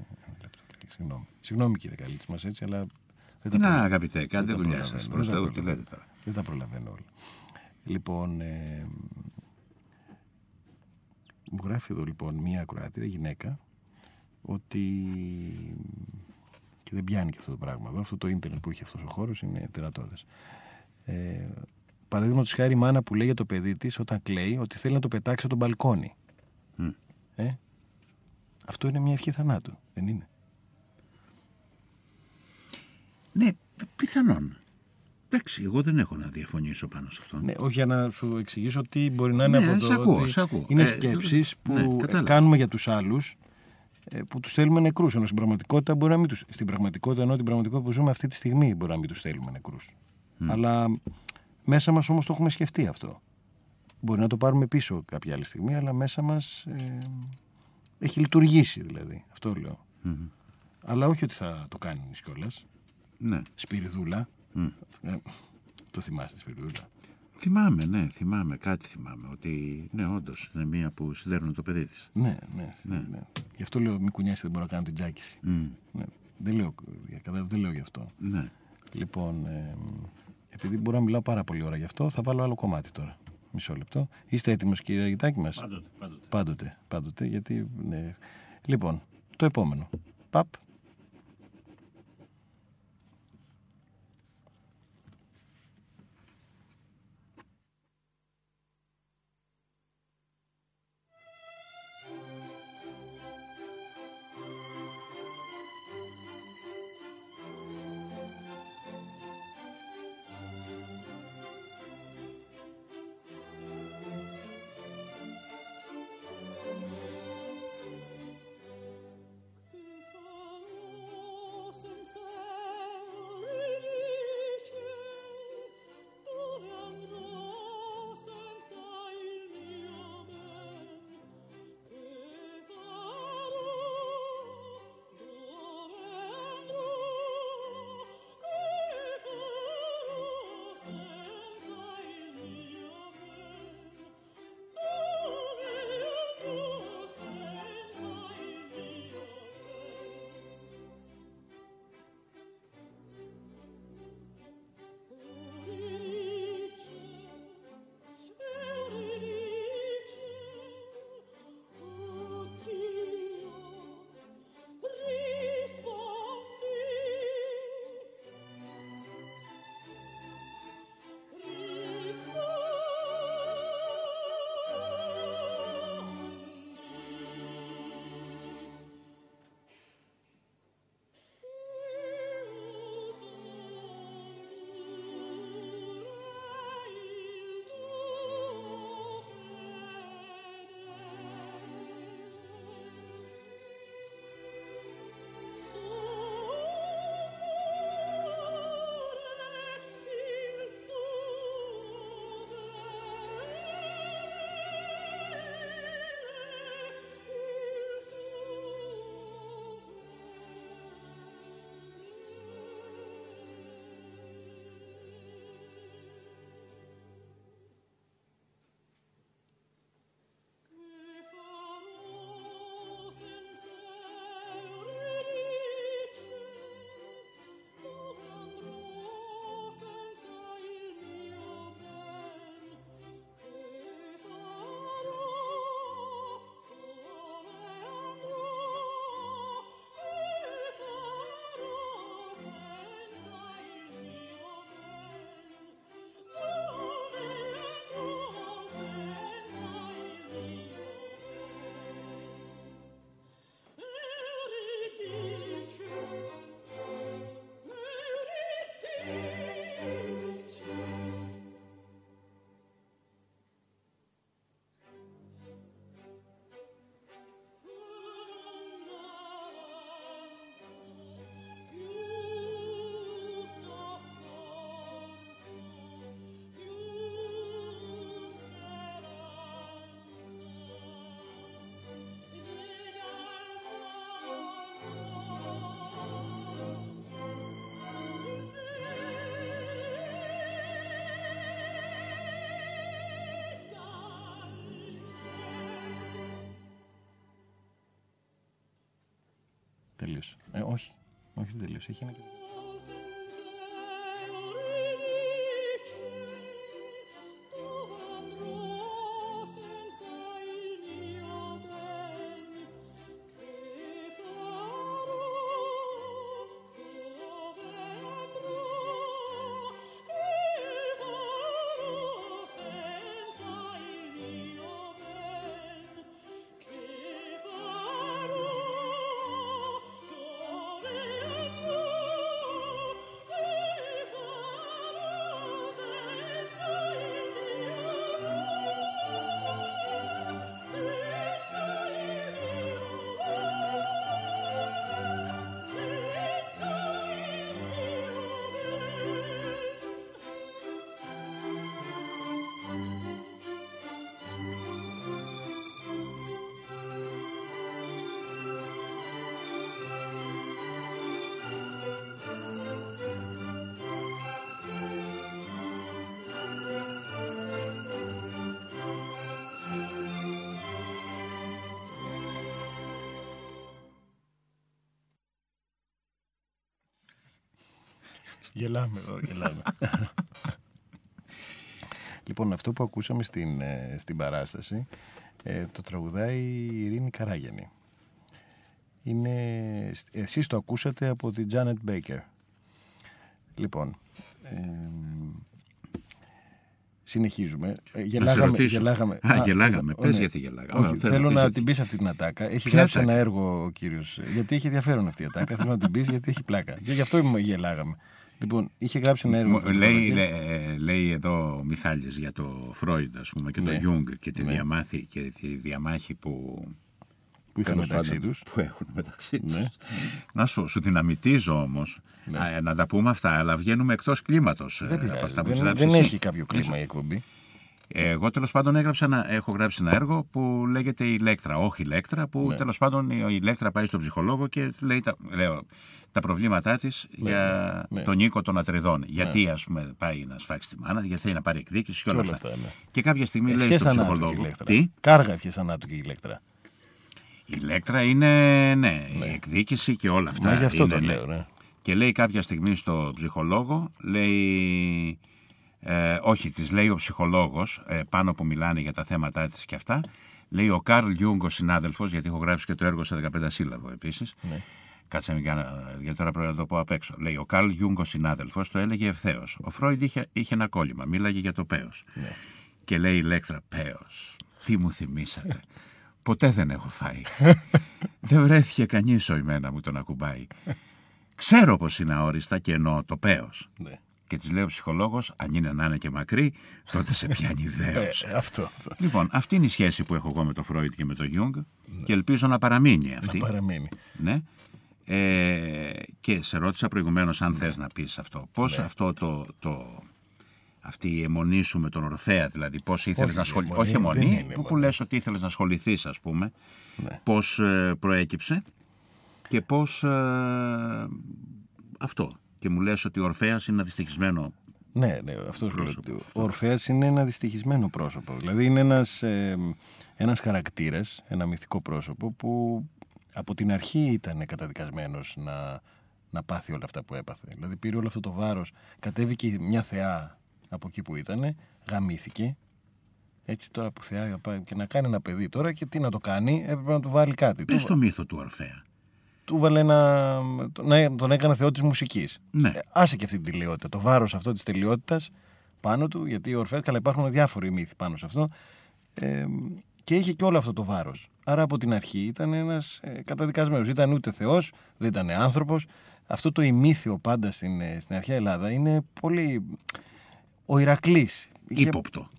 συγγνώμη. Συγγνώμη κύριε Καλίτη μας έτσι, αλλά. Δεν τα Να, αγαπητέ, κάντε δουλειά σας. Δεν τα προλαβαίνω όλα. Λοιπόν, ε, μου γράφει εδώ λοιπόν μία ακροάτρια γυναίκα ότι και δεν πιάνει και αυτό το πράγμα εδώ. Αυτό το ίντερνετ που έχει αυτός ο χώρος είναι τερατώδες. Ε, Παραδείγματος χάρη η μάνα που λέει για το παιδί της όταν κλαίει ότι θέλει να το πετάξει από τον μπαλκόνι. Ε, αυτό είναι μια ευχή θανάτου, δεν είναι; Ναι, πιθανόν. Εντάξει, εγώ δεν έχω να διαφωνήσω πάνω σε αυτό. Ναι, όχι για να σου εξηγήσω τι μπορεί να είναι ναι, από το. Ακούω, ότι ακούω. Είναι ε, σκέψεις που ναι, κάνουμε για τους άλλους ε, που τους θέλουμε νεκρούς. Ενώ στην πραγματικότητα μπορεί να μην τους... Στην πραγματικότητα, ενώ την πραγματικότητα που ζούμε αυτή τη στιγμή μπορεί να μην τους θέλουμε νεκρούς. Αλλά μέσα μας όμως το έχουμε σκεφτεί αυτό. Μπορεί να το πάρουμε πίσω κάποια άλλη στιγμή, αλλά μέσα μας ε, έχει λειτουργήσει δηλαδή. Αυτό λέω. Αλλά όχι ότι θα το κάνει κιόλας. Ναι. Σπυριδούλα. Ε, το θυμάστε, Σπυριδούλα. Θυμάμαι, ναι, θυμάμαι, κάτι θυμάμαι. Ότι ναι, όντως είναι μία που συνδέρνουν το παιδί της. Ναι, ναι, ναι, ναι. Γι' αυτό λέω μην κουνιάσετε, δεν μπορώ να κάνω την τζάκιση. Mm. Ναι. Δεν, λέω, δεν λέω γι' αυτό. Ναι. Λοιπόν, ε, επειδή μπορώ να μιλάω πάρα πολύ ώρα γι' αυτό, θα βάλω άλλο κομμάτι τώρα. Μισό λεπτό. Είστε έτοιμος, κύριε Αγιτάκη μας; Πάντοτε, πάντοτε. Πάντοτε, πάντοτε. Γιατί. Ναι. Λοιπόν, το επόμενο. Παπ. Τελείωσε. Ε, όχι. Όχι, δεν τελείωσε. Έχει ένα και... Γελάμε εδώ, γελάμε. λοιπόν, αυτό που ακούσαμε στην, ε, στην παράσταση ε, το τραγουδάει η Ειρήνη Καράγενη. Είναι, εσείς το ακούσατε από την Janet Baker. Λοιπόν, ε, συνεχίζουμε. Ε, γελάγαμε. γελάγαμε. Α, γελάγαμε. Πες ναι. γιατί γελάγαμε. Όχι, θέλω να την πεις αυτή την ατάκα. Έχει γράψει ένα έργο ο κύριος. Γιατί έχει ενδιαφέρον αυτή η ατάκα. θέλω να την πεις γιατί έχει πλάκα. Και γι' αυτό γελάγαμε. Λοιπόν, είχε γράψει ένα έργο. Λέει, λέει, λέει εδώ ο Μιχάλης για το Φρόιντ, ας πούμε, και ναι. το Γιούγκ και τη, ναι. διαμάχη, και τη διαμάχη που, που είχαν μεταξύ τους. Που έχουν μεταξύ τους. Ναι. Να σου, σου δυναμιτίζω όμως ναι. να τα πούμε αυτά, αλλά βγαίνουμε εκτός κλίματος. Δεν, δεν, δεν έχει κάποιο κλίμα η εκπομπή. Εγώ τέλος πάντων έγραψα ένα, έχω γράψει ένα έργο που λέγεται Ηλέκτρα, όχι Ηλέκτρα, που ναι. τέλος πάντων η Ηλέκτρα πάει στον ψυχολόγο και λέει τα, λέω, τα προβλήματά της ναι, για ναι, ναι. τον οίκο των Ατρειδών. Γιατί ναι. ας πούμε πάει να σφάξει τη μάνα, γιατί θέλει να πάρει εκδίκηση και όλα αυτά. αυτά και κάποια στιγμή λέει στον ψυχολόγο. Τι; Κάργα ευχές θανάτου και η Ηλέκτρα. Η Ηλέκτρα είναι, ναι, η εκδίκηση και όλα αυτά. Μα γι' αυτό το λέω, ναι. Και λέει κάποια στιγμή στο ψυχολόγο, λέει ε, όχι, της λέει ο ψυχολόγος, ε, πάνω που μιλάνε για τα θέματα της και αυτά. Λέει ο Καρλ Γιούγκ, ο συνάδελφος, γιατί έχω γράψει και το έργο σε 15σύλλαβο επίσης. Ναι. Κάτσε μην κάνω, γιατί τώρα πρέπει να το πω απ' έξω. Λέει ο Καρλ Γιούγκ, ο συνάδελφος, το έλεγε ευθέως. Ο Φρόιντ είχε, είχε ένα κόλλημα, μίλαγε για το πέο. Ναι. Και λέει η Ηλέκτρα, πέο. Τι μου θυμήσατε. Ποτέ δεν έχω φάει. δεν βρέθηκε κανείς οϊμένα μου τον ακουμπάει. Ξέρω πως είναι αόριστα και εννοώ το πέο. Ναι και της λέει ο ψυχολόγος, αν είναι να είναι και μακρύ, τότε σε πιάνει δέο. Ε, αυτό. Λοιπόν, αυτή είναι η σχέση που έχω εγώ με τον Φρόιντ και με τον Γιούγκ ναι. και ελπίζω να παραμείνει αυτή. Να παραμείνει. Ναι. Ε, και σε ρώτησα προηγουμένως αν ναι. θες να πεις αυτό. Πώς ναι. αυτό το, το, αυτή η αιμονή σου με τον Ορφέα, δηλαδή πώς ήθελες να ασχοληθεί. Όχι αιμονή, που, που λες ότι ήθελες να ασχοληθείς, ας πούμε. Ναι. Πώς ε, προέκυψε και πώς. Ε, αυτό και μου λες ότι ο Ορφέας είναι ένα δυστυχισμένο ναι, ναι, αυτός πρόσωπο. Ο Ορφέας είναι ένα δυστυχισμένο πρόσωπο. Δηλαδή είναι ένας, ε, ένας χαρακτήρας, ένα μυθικό πρόσωπο που από την αρχή ήταν καταδικασμένος να, να πάθει όλα αυτά που έπαθε. Δηλαδή πήρε όλο αυτό το βάρος, κατέβηκε μια θεά από εκεί που ήταν, γαμήθηκε. Έτσι τώρα που θεά και να κάνει ένα παιδί τώρα και τι να το κάνει, έπρεπε να του βάλει κάτι. Πες το μύθο του Ορφέα του βάλε ένα. τον έκανε θεό της μουσικής. Ναι. Ε, άσε και αυτή την τελειότητα. Το βάρος αυτό της τελειότητας πάνω του, γιατί ο Ορφέα, καλά υπάρχουν διάφοροι μύθοι πάνω σε αυτό. Ε, και είχε και όλο αυτό το βάρος. Άρα από την αρχή ήταν ένας ε, καταδικασμένος. Ήταν ούτε θεός, δεν ήταν άνθρωπος, αυτό το ημίθιο πάντα στην, ε, στην αρχαία Ελλάδα είναι πολύ. Ο Ηρακλής. Ήποπτο.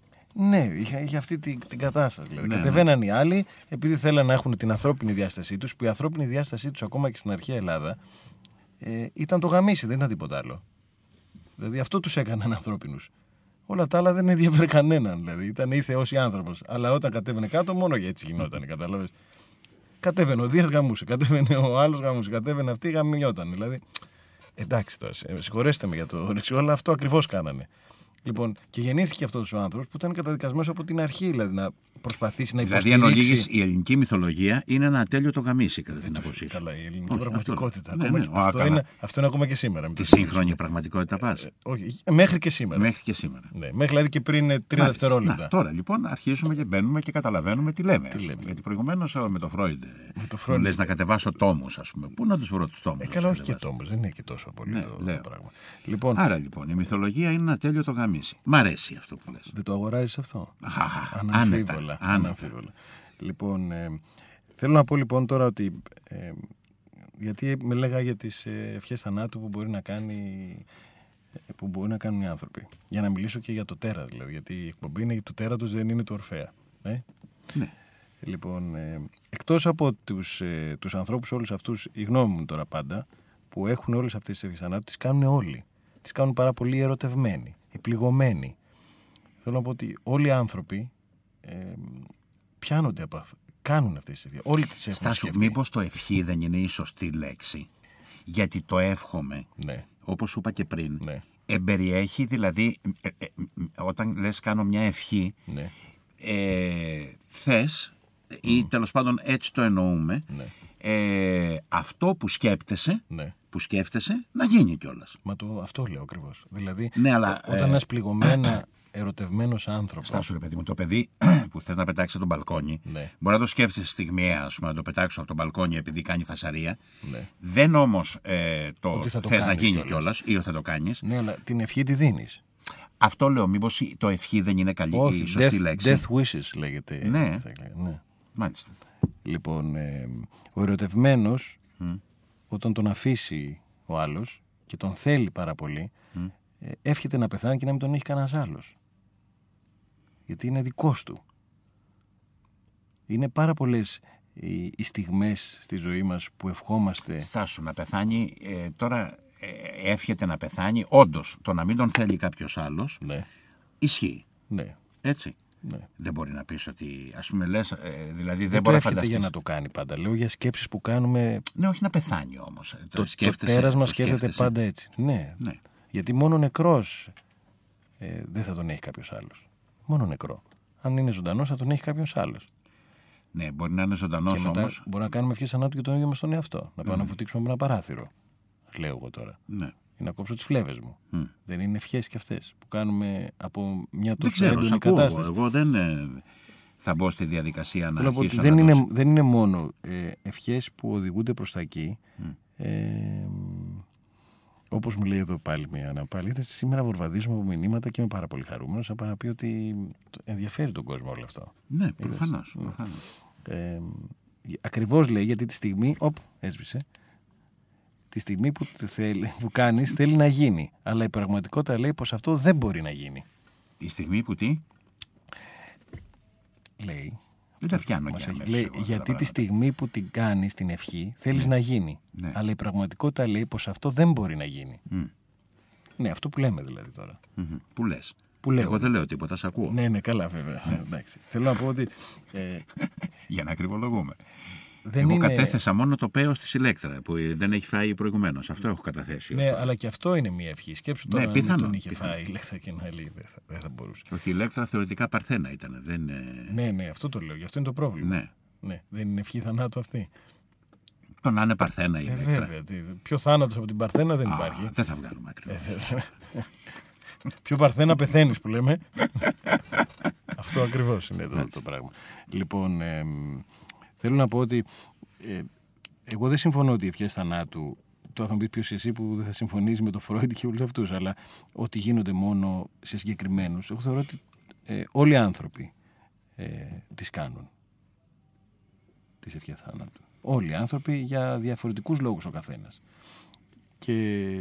Ναι, είχε, είχε αυτή την, την κατάσταση. Δηλαδή. Ναι, Κατεβαίναν ναι. οι άλλοι επειδή θέλαν να έχουν την ανθρώπινη διάστασή τους, που η ανθρώπινη διάστασή τους ακόμα και στην αρχαία Ελλάδα ε, ήταν το γαμίσι, δεν ήταν τίποτα άλλο. Δηλαδή αυτό τους έκαναν ανθρώπινους. Όλα τα άλλα δεν ενδιαφέρει κανέναν. Δηλαδή ήταν ή Θεό ή άνθρωπος. Αλλά όταν κατέβαινε κάτω, μόνο για έτσι γινόταν. Κατάλαβες. Κατέβαινε ο Δίας γαμούσε, κατέβαινε ο άλλος γαμούσε, κατέβαινε αυτή γαμιόταν. Δηλαδή. Εντάξει τώρα, συγχωρέστε με για το δεξιό, αλλά αυτό ακριβώς κάνανε. Λοιπόν, και γεννήθηκε αυτός ο άνθρωπος που ήταν καταδικασμένος από την αρχή, δηλαδή να προσπαθήσει να υποστηρίξει. Δηλαδή, αν ολίγης, η ελληνική μυθολογία είναι ένα ατέλειο το γαμίσι, κατά την άποψή σου. Καλά, η ελληνική όχι, πραγματικότητα. Αυτό, ναι, ναι, αυτό, είναι, αυτό είναι ακόμα και σήμερα. Τη σύγχρονη πραγματικότητα πας. Ε, όχι, μέχρι και σήμερα. Μέχρι και σήμερα. Ναι, μέχρι δηλαδή και πριν τρία δευτερόλεπτα. Να, τώρα λοιπόν αρχίζουμε και μπαίνουμε και καταλαβαίνουμε τι λέμε. Τι λέμε. Γιατί προηγουμένως με το Φρόιντ. Λες να κατεβάσω τόμους, ας πούμε. Πού να τους βρω τους τόμους. Ε, καλά, όχι και τόμους. Δεν είναι και τόσο πολύ ναι, το πράγμα. Λοιπόν, Άρα λοιπόν η μυθολογία είναι ένα τέλειο το γαμίσι. Μ' αρέσει αυτό που λες. Δεν το αγοράζεις αυτό; Αναμφίβολα. Αναμφίβολα. Λοιπόν, ε, θέλω να πω λοιπόν τώρα ότι. Ε, γιατί με λέγα για τις ε, ευχές θανάτου που μπορεί να κάνει ε, που μπορεί να κάνουν οι άνθρωποι. Για να μιλήσω και για το τέρα, δηλαδή. Γιατί η εκπομπή είναι του τέρατος, δεν είναι του Ορφαία. Ε; Ναι. Λοιπόν, ε, εκτός από τους, ε, τους ανθρώπους όλους αυτούς, η γνώμη μου τώρα πάντα, που έχουν όλες αυτές τις ευχές θανάτου, τις κάνουν όλοι. Τις κάνουν πάρα πολύ ερωτευμένοι, επληγωμένοι. Θέλω να πω ότι όλοι οι άνθρωποι ε, πιάνονται από αυτό. Κάνουν αυτές τις ευχέ. Όλοι τις έχουν Στάσου, μήπως το ευχή δεν είναι η σωστή λέξη; Γιατί το εύχομαι, ναι. όπως σου είπα και πριν, ναι. εμπεριέχει δηλαδή, ε, ε, όταν λες κάνω μια ευχή, ναι. ε, θες, ή τέλος πάντων έτσι το εννοούμε, ναι. Ε, αυτό που σκέπτεσαι, ναι. που σκέφτεσαι, να γίνει κιόλας. Μα το, αυτό λέω ακριβώς. Δηλαδή, ναι, αλλά, όταν ε, πληγωμένα ερωτευμένος άνθρωπος. Στάσου, ρε παιδί μου, το παιδί που θες να πετάξεις από τον μπαλκόνι, ναι. μπορεί να το σκέφτεσαι στιγμιαία, ας πούμε, να το πετάξω από τον μπαλκόνι επειδή κάνει φασαρία. Ναι. Δεν όμως ε, το, το θες να γίνει κιόλας ή θα το κάνεις. Ναι, αλλά την ευχή τη δίνεις. Αυτό λέω, μήπως το ευχή δεν είναι καλή Όχι, η σωστή death, λέξη. Death wishes λέγεται. Ναι. ναι. Μάλιστα. Λοιπόν, ε, ο ερωτευμένος, mm. όταν τον αφήσει ο άλλος και τον θέλει πάρα πολύ, mm. ε, εύχεται να πεθάνει και να μην τον έχει κανένας άλλος γιατί είναι δικός του. Είναι πάρα πολλές οι, οι στιγμές στη ζωή μας που ευχόμαστε. Στάσου να πεθάνει, ε, τώρα ε, εύχεται να πεθάνει, όντως το να μην τον θέλει κάποιος άλλος, ναι. ισχύει. Ναι. Έτσι. Ναι. Δεν μπορεί να πεις ότι, ας πούμε, λες, ε, δηλαδή δεν, δεν μπορεί να φανταστείς. για να το κάνει πάντα. Λέω για σκέψεις που κάνουμε. Ναι, όχι να πεθάνει όμως. Το, το, το τέρας μας σκέφτεται πάντα έτσι. Ναι. ναι. Γιατί μόνο νεκρός ε, δεν θα τον έχει κάποιος άλλος μόνο νεκρό. Αν είναι ζωντανός, θα τον έχει κάποιος άλλος. Ναι, μπορεί να είναι ζωντανός όμως. Μπορεί να κάνουμε ευχές θανάτου και τον ίδιο μας τον εαυτό. Να πάμε mm. να φωτίξουμε με ένα παράθυρο. Λέω εγώ τώρα. Ναι. Ή να κόψω τις φλέβες μου. Mm. Δεν είναι ευχές και αυτές που κάνουμε από μια τόσο έντονη κατάσταση. Εγώ δεν ε, θα μπω στη διαδικασία να αρχίσω. Δεν, να είναι, δεν είναι μόνο ε, ευχές που οδηγούνται προς τα εκεί. Mm. Ε, Όπως μου λέει εδώ πάλι μια αναπάλη, σήμερα βορβαδίζουμε από μηνύματα και είμαι πάρα πολύ χαρούμενος από να πει ότι ενδιαφέρει τον κόσμο όλο αυτό. Ναι, προφανώς. Ε, Ακριβώς λέει γιατί τη στιγμή. Οπ, έσβησε. Τη στιγμή που, θέλει, που κάνεις θέλει να γίνει. Αλλά η πραγματικότητα λέει πως αυτό δεν μπορεί να γίνει. Τη στιγμή που τι; Λέει δεν τα πιάνω λέει, Γιατί τη στιγμή που την κάνεις την ευχή θέλεις ναι. να γίνει. Ναι. Αλλά η πραγματικότητα λέει πως αυτό δεν μπορεί να γίνει. Ναι, αυτό που λέμε δηλαδή τώρα. Mm-hmm. Που λες. Που λέω. Εγώ δεν λέω τίποτα, σ' ακούω. Ναι, ναι, καλά, βέβαια. Ναι. Εντάξει. Θέλω να πω ότι. Ε... Για να ακριβολογούμε. Δεν Εγώ είναι... κατέθεσα μόνο το παίο της ηλέκτρα που δεν έχει φάει προηγουμένως. Αυτό έχω καταθέσει. Ναι, αλλά και αυτό είναι μια ευχή. Σκέψου τώρα ναι, πιθανό, αν τον είχε πιθανό. φάει η ηλέκτρα και να λέει δεν θα, δεν θα μπορούσε. Όχι, η ηλέκτρα θεωρητικά παρθένα ήταν. Δεν... Ναι, ναι, αυτό το λέω. Γι' αυτό είναι το πρόβλημα. Ναι. ναι δεν είναι ευχή θανάτου αυτή. Το να είναι παρθένα η ε, ηλέκτρα. βέβαια. Πιο θάνατος από την παρθένα δεν Α, υπάρχει. Δεν θα βγάλουμε ακριβώς. Ε, Πιο παρθένα πεθαίνεις που λέμε. αυτό ακριβώς είναι το, το πράγμα. Λοιπόν, ε, Θέλω να πω ότι ε, εγώ δεν συμφωνώ ότι οι ευχές θανάτου. Τώρα θα μου πεις ποιος εσύ που δεν θα συμφωνήσει με το Φρόιντ και όλους αυτούς, αλλά ότι γίνονται μόνο σε συγκεκριμένους. Εγώ θεωρώ ότι ε, όλοι οι άνθρωποι ε, τις κάνουν. Τις ευχές θανάτου. Όλοι οι άνθρωποι για διαφορετικούς λόγους ο καθένας. Και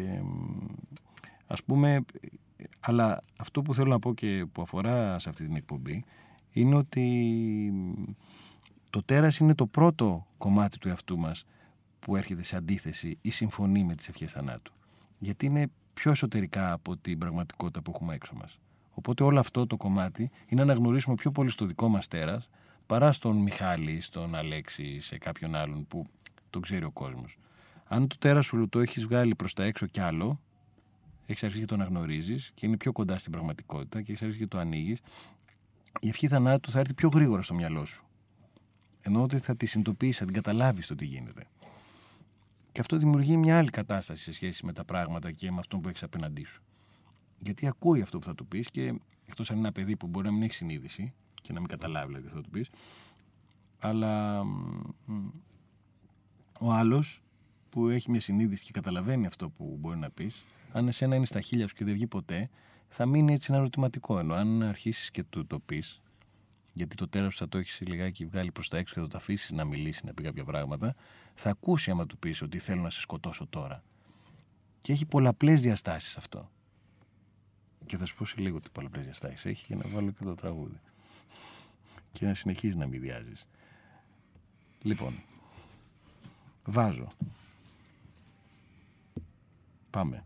ας πούμε, αλλά αυτό που θέλω να πω και που αφορά σε αυτή την εκπομπή είναι ότι το τέρας είναι το πρώτο κομμάτι του εαυτού μας που έρχεται σε αντίθεση ή συμφωνεί με τις ευχές θανάτου. Γιατί είναι πιο εσωτερικά από την πραγματικότητα που έχουμε έξω μας. Οπότε όλο αυτό το κομμάτι είναι να γνωρίσουμε πιο πολύ στο δικό μας τέρας παρά στον Μιχάλη, στον Αλέξη, σε κάποιον άλλον που τον ξέρει ο κόσμος. Αν το τέρας σου το έχεις βγάλει προς τα έξω κι άλλο, έχεις αρχίσει και το αναγνωρίζεις και είναι πιο κοντά στην πραγματικότητα και έχεις αρχίσει και το ανοίγεις, η ευχή θανάτου θα έρθει πιο γρήγορα στο μυαλό σου. Ενώ ότι θα τη συνειδητοποιήσει, θα την καταλάβεις το τι γίνεται. Και αυτό δημιουργεί μια άλλη κατάσταση σε σχέση με τα πράγματα και με αυτό που έχεις απέναντί σου. Γιατί ακούει αυτό που θα του πεις και εκτός αν είναι ένα παιδί που μπορεί να μην έχει συνείδηση και να μην καταλάβει δηλαδή, θα του πεις, αλλά ο άλλος που έχει μια συνείδηση και καταλαβαίνει αυτό που μπορεί να πεις, αν εσένα είναι στα χίλια σου και δεν βγει ποτέ, θα μείνει έτσι ένα ερωτηματικό. Ενώ αν αρχίσεις και του το πεις, γιατί το τέρα θα το έχεις λιγάκι βγάλει προς τα έξω και θα το αφήσεις να μιλήσει, να πει κάποια πράγματα, θα ακούσει άμα του πεις ότι θέλω να σε σκοτώσω τώρα. Και έχει πολλαπλές διαστάσεις αυτό. Και θα σου πω σε λίγο τι πολλαπλές διαστάσεις έχει για να βάλω και το τραγούδι. Και να συνεχίζεις να μηδιάζει. Λοιπόν, βάζω. Πάμε.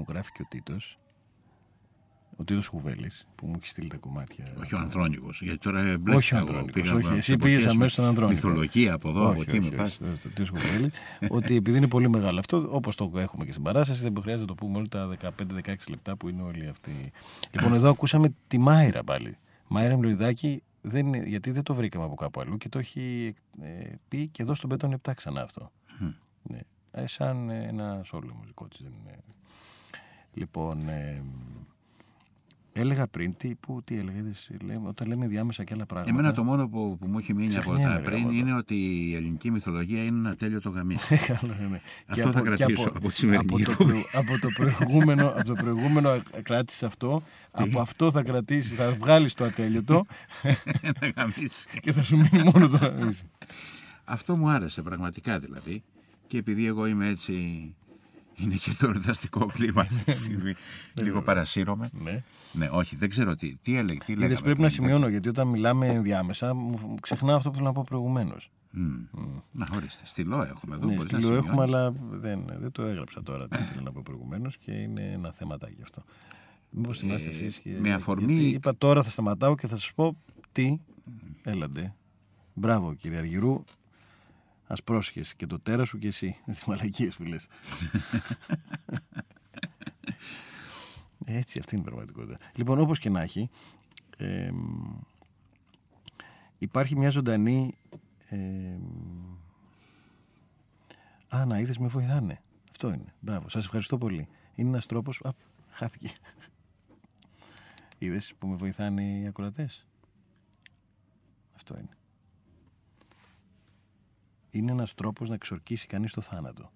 Μου γράφει και ο Τίτος, ο Τίτος Κουβέλης που μου έχει στείλει τα κομμάτια. Όχι ο Ανδρώνικο. Γιατί τώρα μπλέκεις. Όχι ο Ανδρώνικο. Όχι, εσύ πήγες αμέσως στον Ανδρώνικο. Μυθολογία από εδώ, από εκεί με πας. Τίτος Κουβέλης. Ότι επειδή είναι πολύ μεγάλο αυτό, όπως το έχουμε και στην παράσταση, δεν χρειάζεται να το πούμε όλοι τα 15-16 λεπτά που είναι όλοι αυτοί. Λοιπόν, εδώ ακούσαμε τη Μάιρα πάλι. Μάιρα Μλοϊδάκη, δεν, γιατί δεν το βρήκαμε από κάπου αλλού και το έχει ε, πει και εδώ στον Πέτον 7 ξανά αυτό. Mm. Ναι. Ε, σαν ένα σόλο μουσικό της. Λοιπόν, ε, Έλεγα πριν, τι, που, τι έλεγα, λέμε, όταν λέμε διάμεσα και άλλα πράγματα. Εμένα το μόνο που, που μου έχει μείνει από τα πριν είναι ότι η ελληνική μυθολογία είναι ένα τέλειο το γαμίσι. ναι, ναι. Αυτό από, θα κρατήσω από, από τη σημερινή από το, από, το προηγούμενο, από το προηγούμενο κράτησες αυτό. από αυτό θα κρατήσεις, θα βγάλεις το ατέλειωτο. ένα γαμίσι. και θα σου μείνει μόνο το γαμίσι. Αυτό μου άρεσε πραγματικά δηλαδή. Και επειδή εγώ είμαι έτσι είναι και το εορταστικό κλίμα αυτή τη στιγμή. Λίγο παρασύρωμαι. Ναι. ναι, όχι, δεν ξέρω τι, τι έλεγε. Τι λέγαμε, πρέπει να σημειώνω, γιατί όταν μιλάμε ενδιάμεσα, μου ξεχνάω αυτό που θέλω να πω προηγουμένως. Mm. Mm. Να, ορίστε. Στυλό έχουμε εδώ. Ναι, στυλό έχουμε, αλλά δεν, δεν το έγραψα τώρα τι ήθελα να πω προηγουμένως και είναι ένα θέματάκι αυτό. Μήπως θυμάστε ε, εσείς. Με αφορμή. είπα τώρα θα σταματάω και θα σας πω τι. Έλαντε. Μπράβο κύριε Αργυρού. Α πρόσχεσαι και το τέρας σου και εσύ. Τις μαλακίες που λες. Έτσι, αυτή είναι η πραγματικότητα. Λοιπόν, όπως και να έχει, ε, υπάρχει μια ζωντανή. Ε, α, να είδες, με βοηθάνε. Αυτό είναι. Μπράβο. Σας ευχαριστώ πολύ. Είναι ένας τρόπος. Α, χάθηκε. Είδες που με βοηθάνε οι ακροατές; Αυτό είναι είναι ένας τρόπος να εξορκίσει κανείς το θάνατο.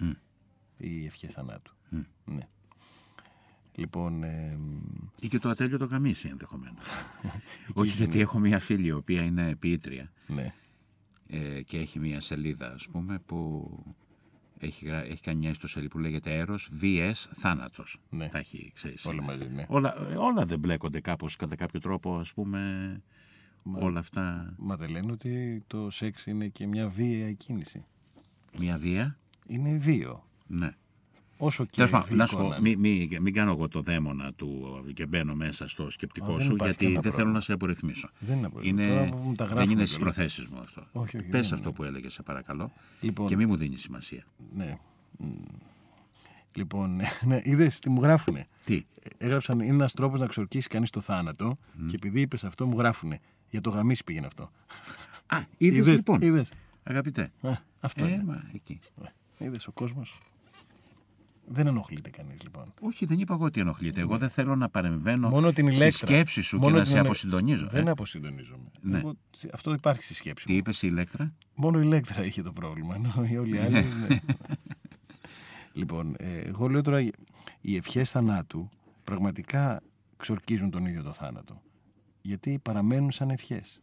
Mm. Οι ευχές θανάτου. Ναι. Λοιπόν, ε... Ή και το ατέλειο το καμίσι ενδεχομένως. Όχι γιατί έχω μία φίλη η οποία είναι ποιήτρια ναι. ε, και έχει μία σελίδα ας πούμε που έχει, έχει κάνει μια ιστοσελίδα που λέγεται Έρος VS Θάνατος. Ναι. Τα έχει, ξέρεις, όλα μαζί, ναι. Όλα, όλα δεν μπλέκονται κάπως κατά κάποιο τρόπο ας πούμε Μα, όλα αυτά. Μα δεν λένε ότι το σεξ είναι και μια βία κίνηση. Μια βία; Είναι βίο. Ναι. Όσο και να σου πω, μην μη, μη κάνω εγώ το δαίμονα του και μπαίνω μέσα στο σκεπτικό σου, γιατί δεν θέλω να σε απορριθμίσω. Δεν είναι είναι, δεν είναι στις προθέσεις μου αυτό. Όχι, όχι, Πες αυτό που έλεγες, σε παρακαλώ. Λοιπόν, και μη μου δίνεις σημασία. Ναι. Λοιπόν, ναι, είδες τι μου γράφουνε; Τι; Έγραψαν, είναι ένας τρόπος να ξορκίσει κανείς το θάνατο και επειδή είπες αυτό, μου γράφουνε. Για το γαμίσι πήγαινε αυτό. Α, είδες λοιπόν. Είδες. Αγαπητέ. Α, αυτό ε, είναι. Μα, εκεί. Ε, είδες ο κόσμος. Δεν ενοχλείται κανείς λοιπόν. Όχι, δεν είπα εγώ ότι ενοχλείται. Εγώ δεν θέλω να παρεμβαίνω Μόνο την στη σκέψη σου Μόνο και να σε αποσυντονίζω. Δεν ε. αποσυντονίζομαι. Ναι. Εγώ, αυτό υπάρχει στη σκέψη Τι είπες η ηλέκτρα; Μόνο η ηλέκτρα είχε το πρόβλημα. Ενώ οι όλοι οι άλλοι. ναι. λοιπόν, ε, εγώ λέω τώρα οι ευχές θανάτου πραγματικά ξορκίζουν τον ίδιο το θάνατο γιατί παραμένουν σαν ευχές.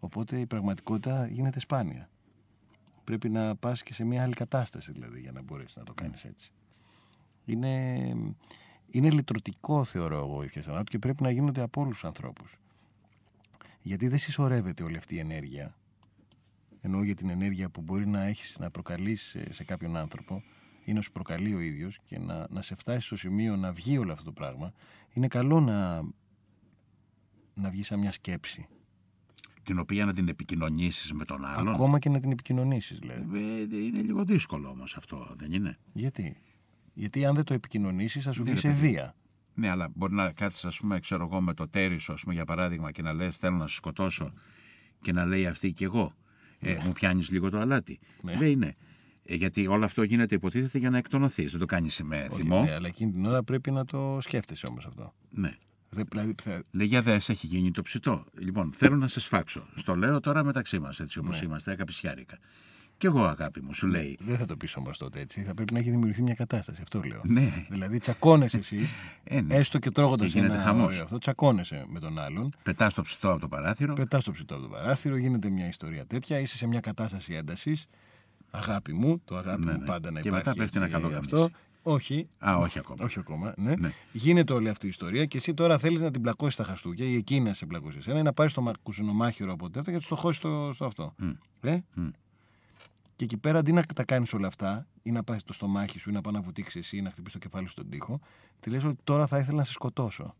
Οπότε η πραγματικότητα γίνεται σπάνια. Πρέπει να πας και σε μια άλλη κατάσταση δηλαδή για να μπορέσεις να το κάνεις έτσι. Είναι, είναι λυτρωτικό θεωρώ εγώ η ευχές θανάτου και πρέπει να γίνονται από όλους τους ανθρώπους. Γιατί δεν συσσωρεύεται όλη αυτή η ενέργεια. Εννοώ για την ενέργεια που μπορεί να έχεις να προκαλείς σε, σε κάποιον άνθρωπο ή να σου προκαλεί ο ίδιος και να, να σε φτάσει στο σημείο να βγει όλο αυτό το πράγμα. Είναι καλό να να βγει σαν μια σκέψη. Την οποία να την επικοινωνήσεις με τον άλλον; Ακόμα και να την επικοινωνήσεις, λέει. Ε, είναι λίγο δύσκολο όμως αυτό, δεν είναι; Γιατί; Γιατί αν δεν το επικοινωνήσεις, θα σου βγει σε βία. Ναι, αλλά μπορεί να κάτσεις, ας πούμε, ξέρω εγώ, με το τέρις σου, πούμε, για παράδειγμα, και να λες: Θέλω να σου σκοτώσω, και να λέει αυτή και εγώ. Ε, ναι. Μου πιάνεις λίγο το αλάτι. Ναι. Δεν είναι. Ε, γιατί όλο αυτό γίνεται υποτίθεται για να εκτονωθείς. Δεν το κάνεις με θυμό. Ναι, αλλά εκείνη την ώρα πρέπει να το σκέφτεσαι όμως αυτό. Ναι. Δηλαδή, θα... Λέει για δες, έχει γίνει το ψητό. Λοιπόν, θέλω να σε σφάξω. Στο λέω τώρα μεταξύ μας, έτσι όπως ναι. είμαστε, αγαπησιάρικα. Κι εγώ, αγάπη μου, σου λέει. Δεν θα το πεις όμως τότε έτσι. Θα πρέπει να έχει δημιουργηθεί μια κατάσταση. Αυτό λέω. Ναι. Δηλαδή, τσακώνεσαι εσύ, ε, ναι. έστω και τρώγοντας ένα χαμός. αυτό, τσακώνεσαι με τον άλλον. Πετάς το ψητό από το παράθυρο. Πετάς το ψητό από το παράθυρο, γίνεται μια ιστορία τέτοια. Είσαι σε μια κατάσταση έντασης. Αγάπη μου, το αγάπη ναι, μου ναι. πάντα να και υπάρχει. Και μετά πέφτει ένα καλό αυτό. Όχι. Α, όχι ακόμα. Όχι ακόμα. Ναι. ναι. Γίνεται όλη αυτή η ιστορία και εσύ τώρα θέλεις να την πλακώσεις στα χαστούκια ή εκείνη να σε πλακώσει εσένα ή να πάρεις το κουζινομάχυρο από τέτοια και να το χώσεις στο, στο αυτό. Mm. Ε; Mm. Και εκεί πέρα αντί να τα κάνεις όλα αυτά, ή να πάει το στομάχι σου, ή να πάει να βουτήξεις εσύ, ή να χτυπήσεις το κεφάλι στον τοίχο, τη λες ότι τώρα θα ήθελα να σε σκοτώσω.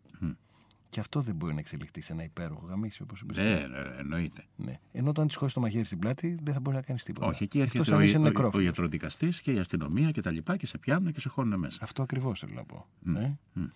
Και αυτό δεν μπορεί να εξελιχθεί σε ένα υπέροχο γαμίσι, όπως είπες. Ναι, ναι, εννοείται. Ναι. Ενώ όταν τη χώσει το μαχαίρι στην πλάτη, δεν θα μπορεί να κάνεις τίποτα. Όχι, εκεί έρχεται ο, ο, ο ιατροδικαστής και η αστυνομία και τα λοιπά και σε πιάνουν και σε χώνουν μέσα. Αυτό ακριβώς θέλω να πω. Mm. Ναι. Mm.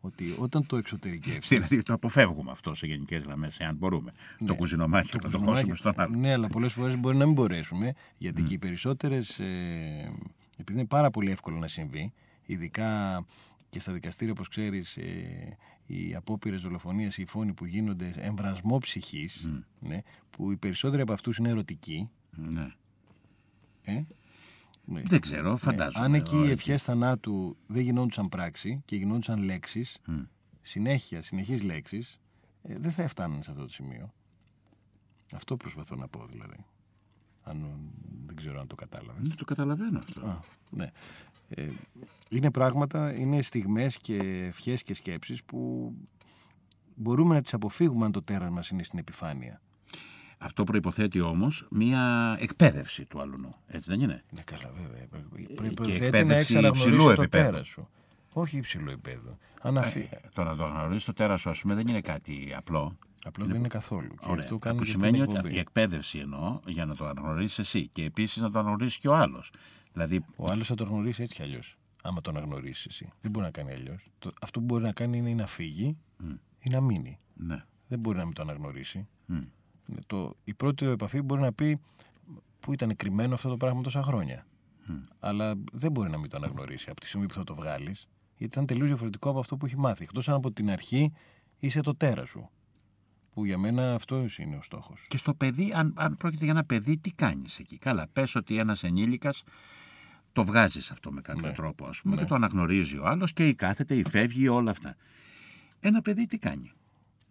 Ότι όταν το εξωτερικεύσει. Δηλαδή το αποφεύγουμε αυτό σε γενικές γραμμές, εάν μπορούμε. Ναι. Το κουζινομάχι, το να το χώσουμε στον άλλο. Ναι, αλλά πολλές φορές μπορεί να μην μπορέσουμε, γιατί mm. και οι περισσότερες. Ε, επειδή είναι πάρα πολύ εύκολο να συμβεί, ειδικά και στα δικαστήρια, όπως ξέρεις, ε, οι απόπειρες δολοφονία, οι φόνοι που γίνονται, εμβρασμό ψυχής, ναι, που οι περισσότεροι από αυτούς είναι ερωτικοί. Ναι. Ε, ναι. Δεν ξέρω, φαντάζομαι. Αν εκεί οι ευχές θανάτου δεν γινόντουσαν πράξη και γινόντουσαν λέξεις, συνέχεια, συνεχείς λέξεις, ε, δεν θα έφταναν σε αυτό το σημείο. Αυτό προσπαθώ να πω δηλαδή. Αν δεν ξέρω αν το κατάλαβες. Δεν το καταλαβαίνω αυτό. Α, ναι. Ε, είναι πράγματα, είναι στιγμές και ευχές και σκέψεις που μπορούμε να τις αποφύγουμε αν το τέρας μας είναι στην επιφάνεια. Αυτό προϋποθέτει όμως μία εκπαίδευση του αλουνού, έτσι δεν είναι; Ναι καλά βέβαια. Ε, προϋποθέτει να έχεις αναγνωρίσει το τέρας σου. Όχι υψηλό επίπεδο. Αναφύ... Ε, το να το αναγνωρίσεις το τέρας σου, ας πούμε, δεν είναι κάτι απλό. Απλό δεν είναι καθόλου. Και αυτό που σημαίνει ότι η εκπαίδευση εννοώ για να το αναγνωρίσεις εσύ και επίσης να το αναγνωρίσεις και ο άλλος. Δηλαδή... Ο άλλος θα το αναγνωρίσει έτσι κι αλλιώς. Άμα το αναγνωρίσεις εσύ. Δεν μπορεί να κάνει αλλιώς. Αυτό που μπορεί να κάνει είναι να φύγει mm. ή να μείνει. Ναι. Δεν μπορεί να μην το αναγνωρίσει. Mm. Το, η πρώτη επαφή μπορεί να πει πού ήταν κρυμμένο αυτό το πράγμα τόσα χρόνια. Mm. Αλλά δεν μπορεί να μην το αναγνωρίσει από τη στιγμή που θα το βγάλεις, γιατί ήταν τελείως διαφορετικό από αυτό που έχει μάθει. Εκτός αν από την αρχή είσαι το τέρας σου. Που για μένα αυτό είναι ο στόχος. Και στο παιδί, αν, αν πρόκειται για ένα παιδί, τι κάνεις εκεί; Καλά, πες ότι ένας ενήλικας το βγάζεις αυτό με κάποιο ναι. τρόπο, ας πούμε, ναι. και το αναγνωρίζει ο άλλος και ή κάθεται ή φεύγει, όλα αυτά. Ένα παιδί τι κάνει;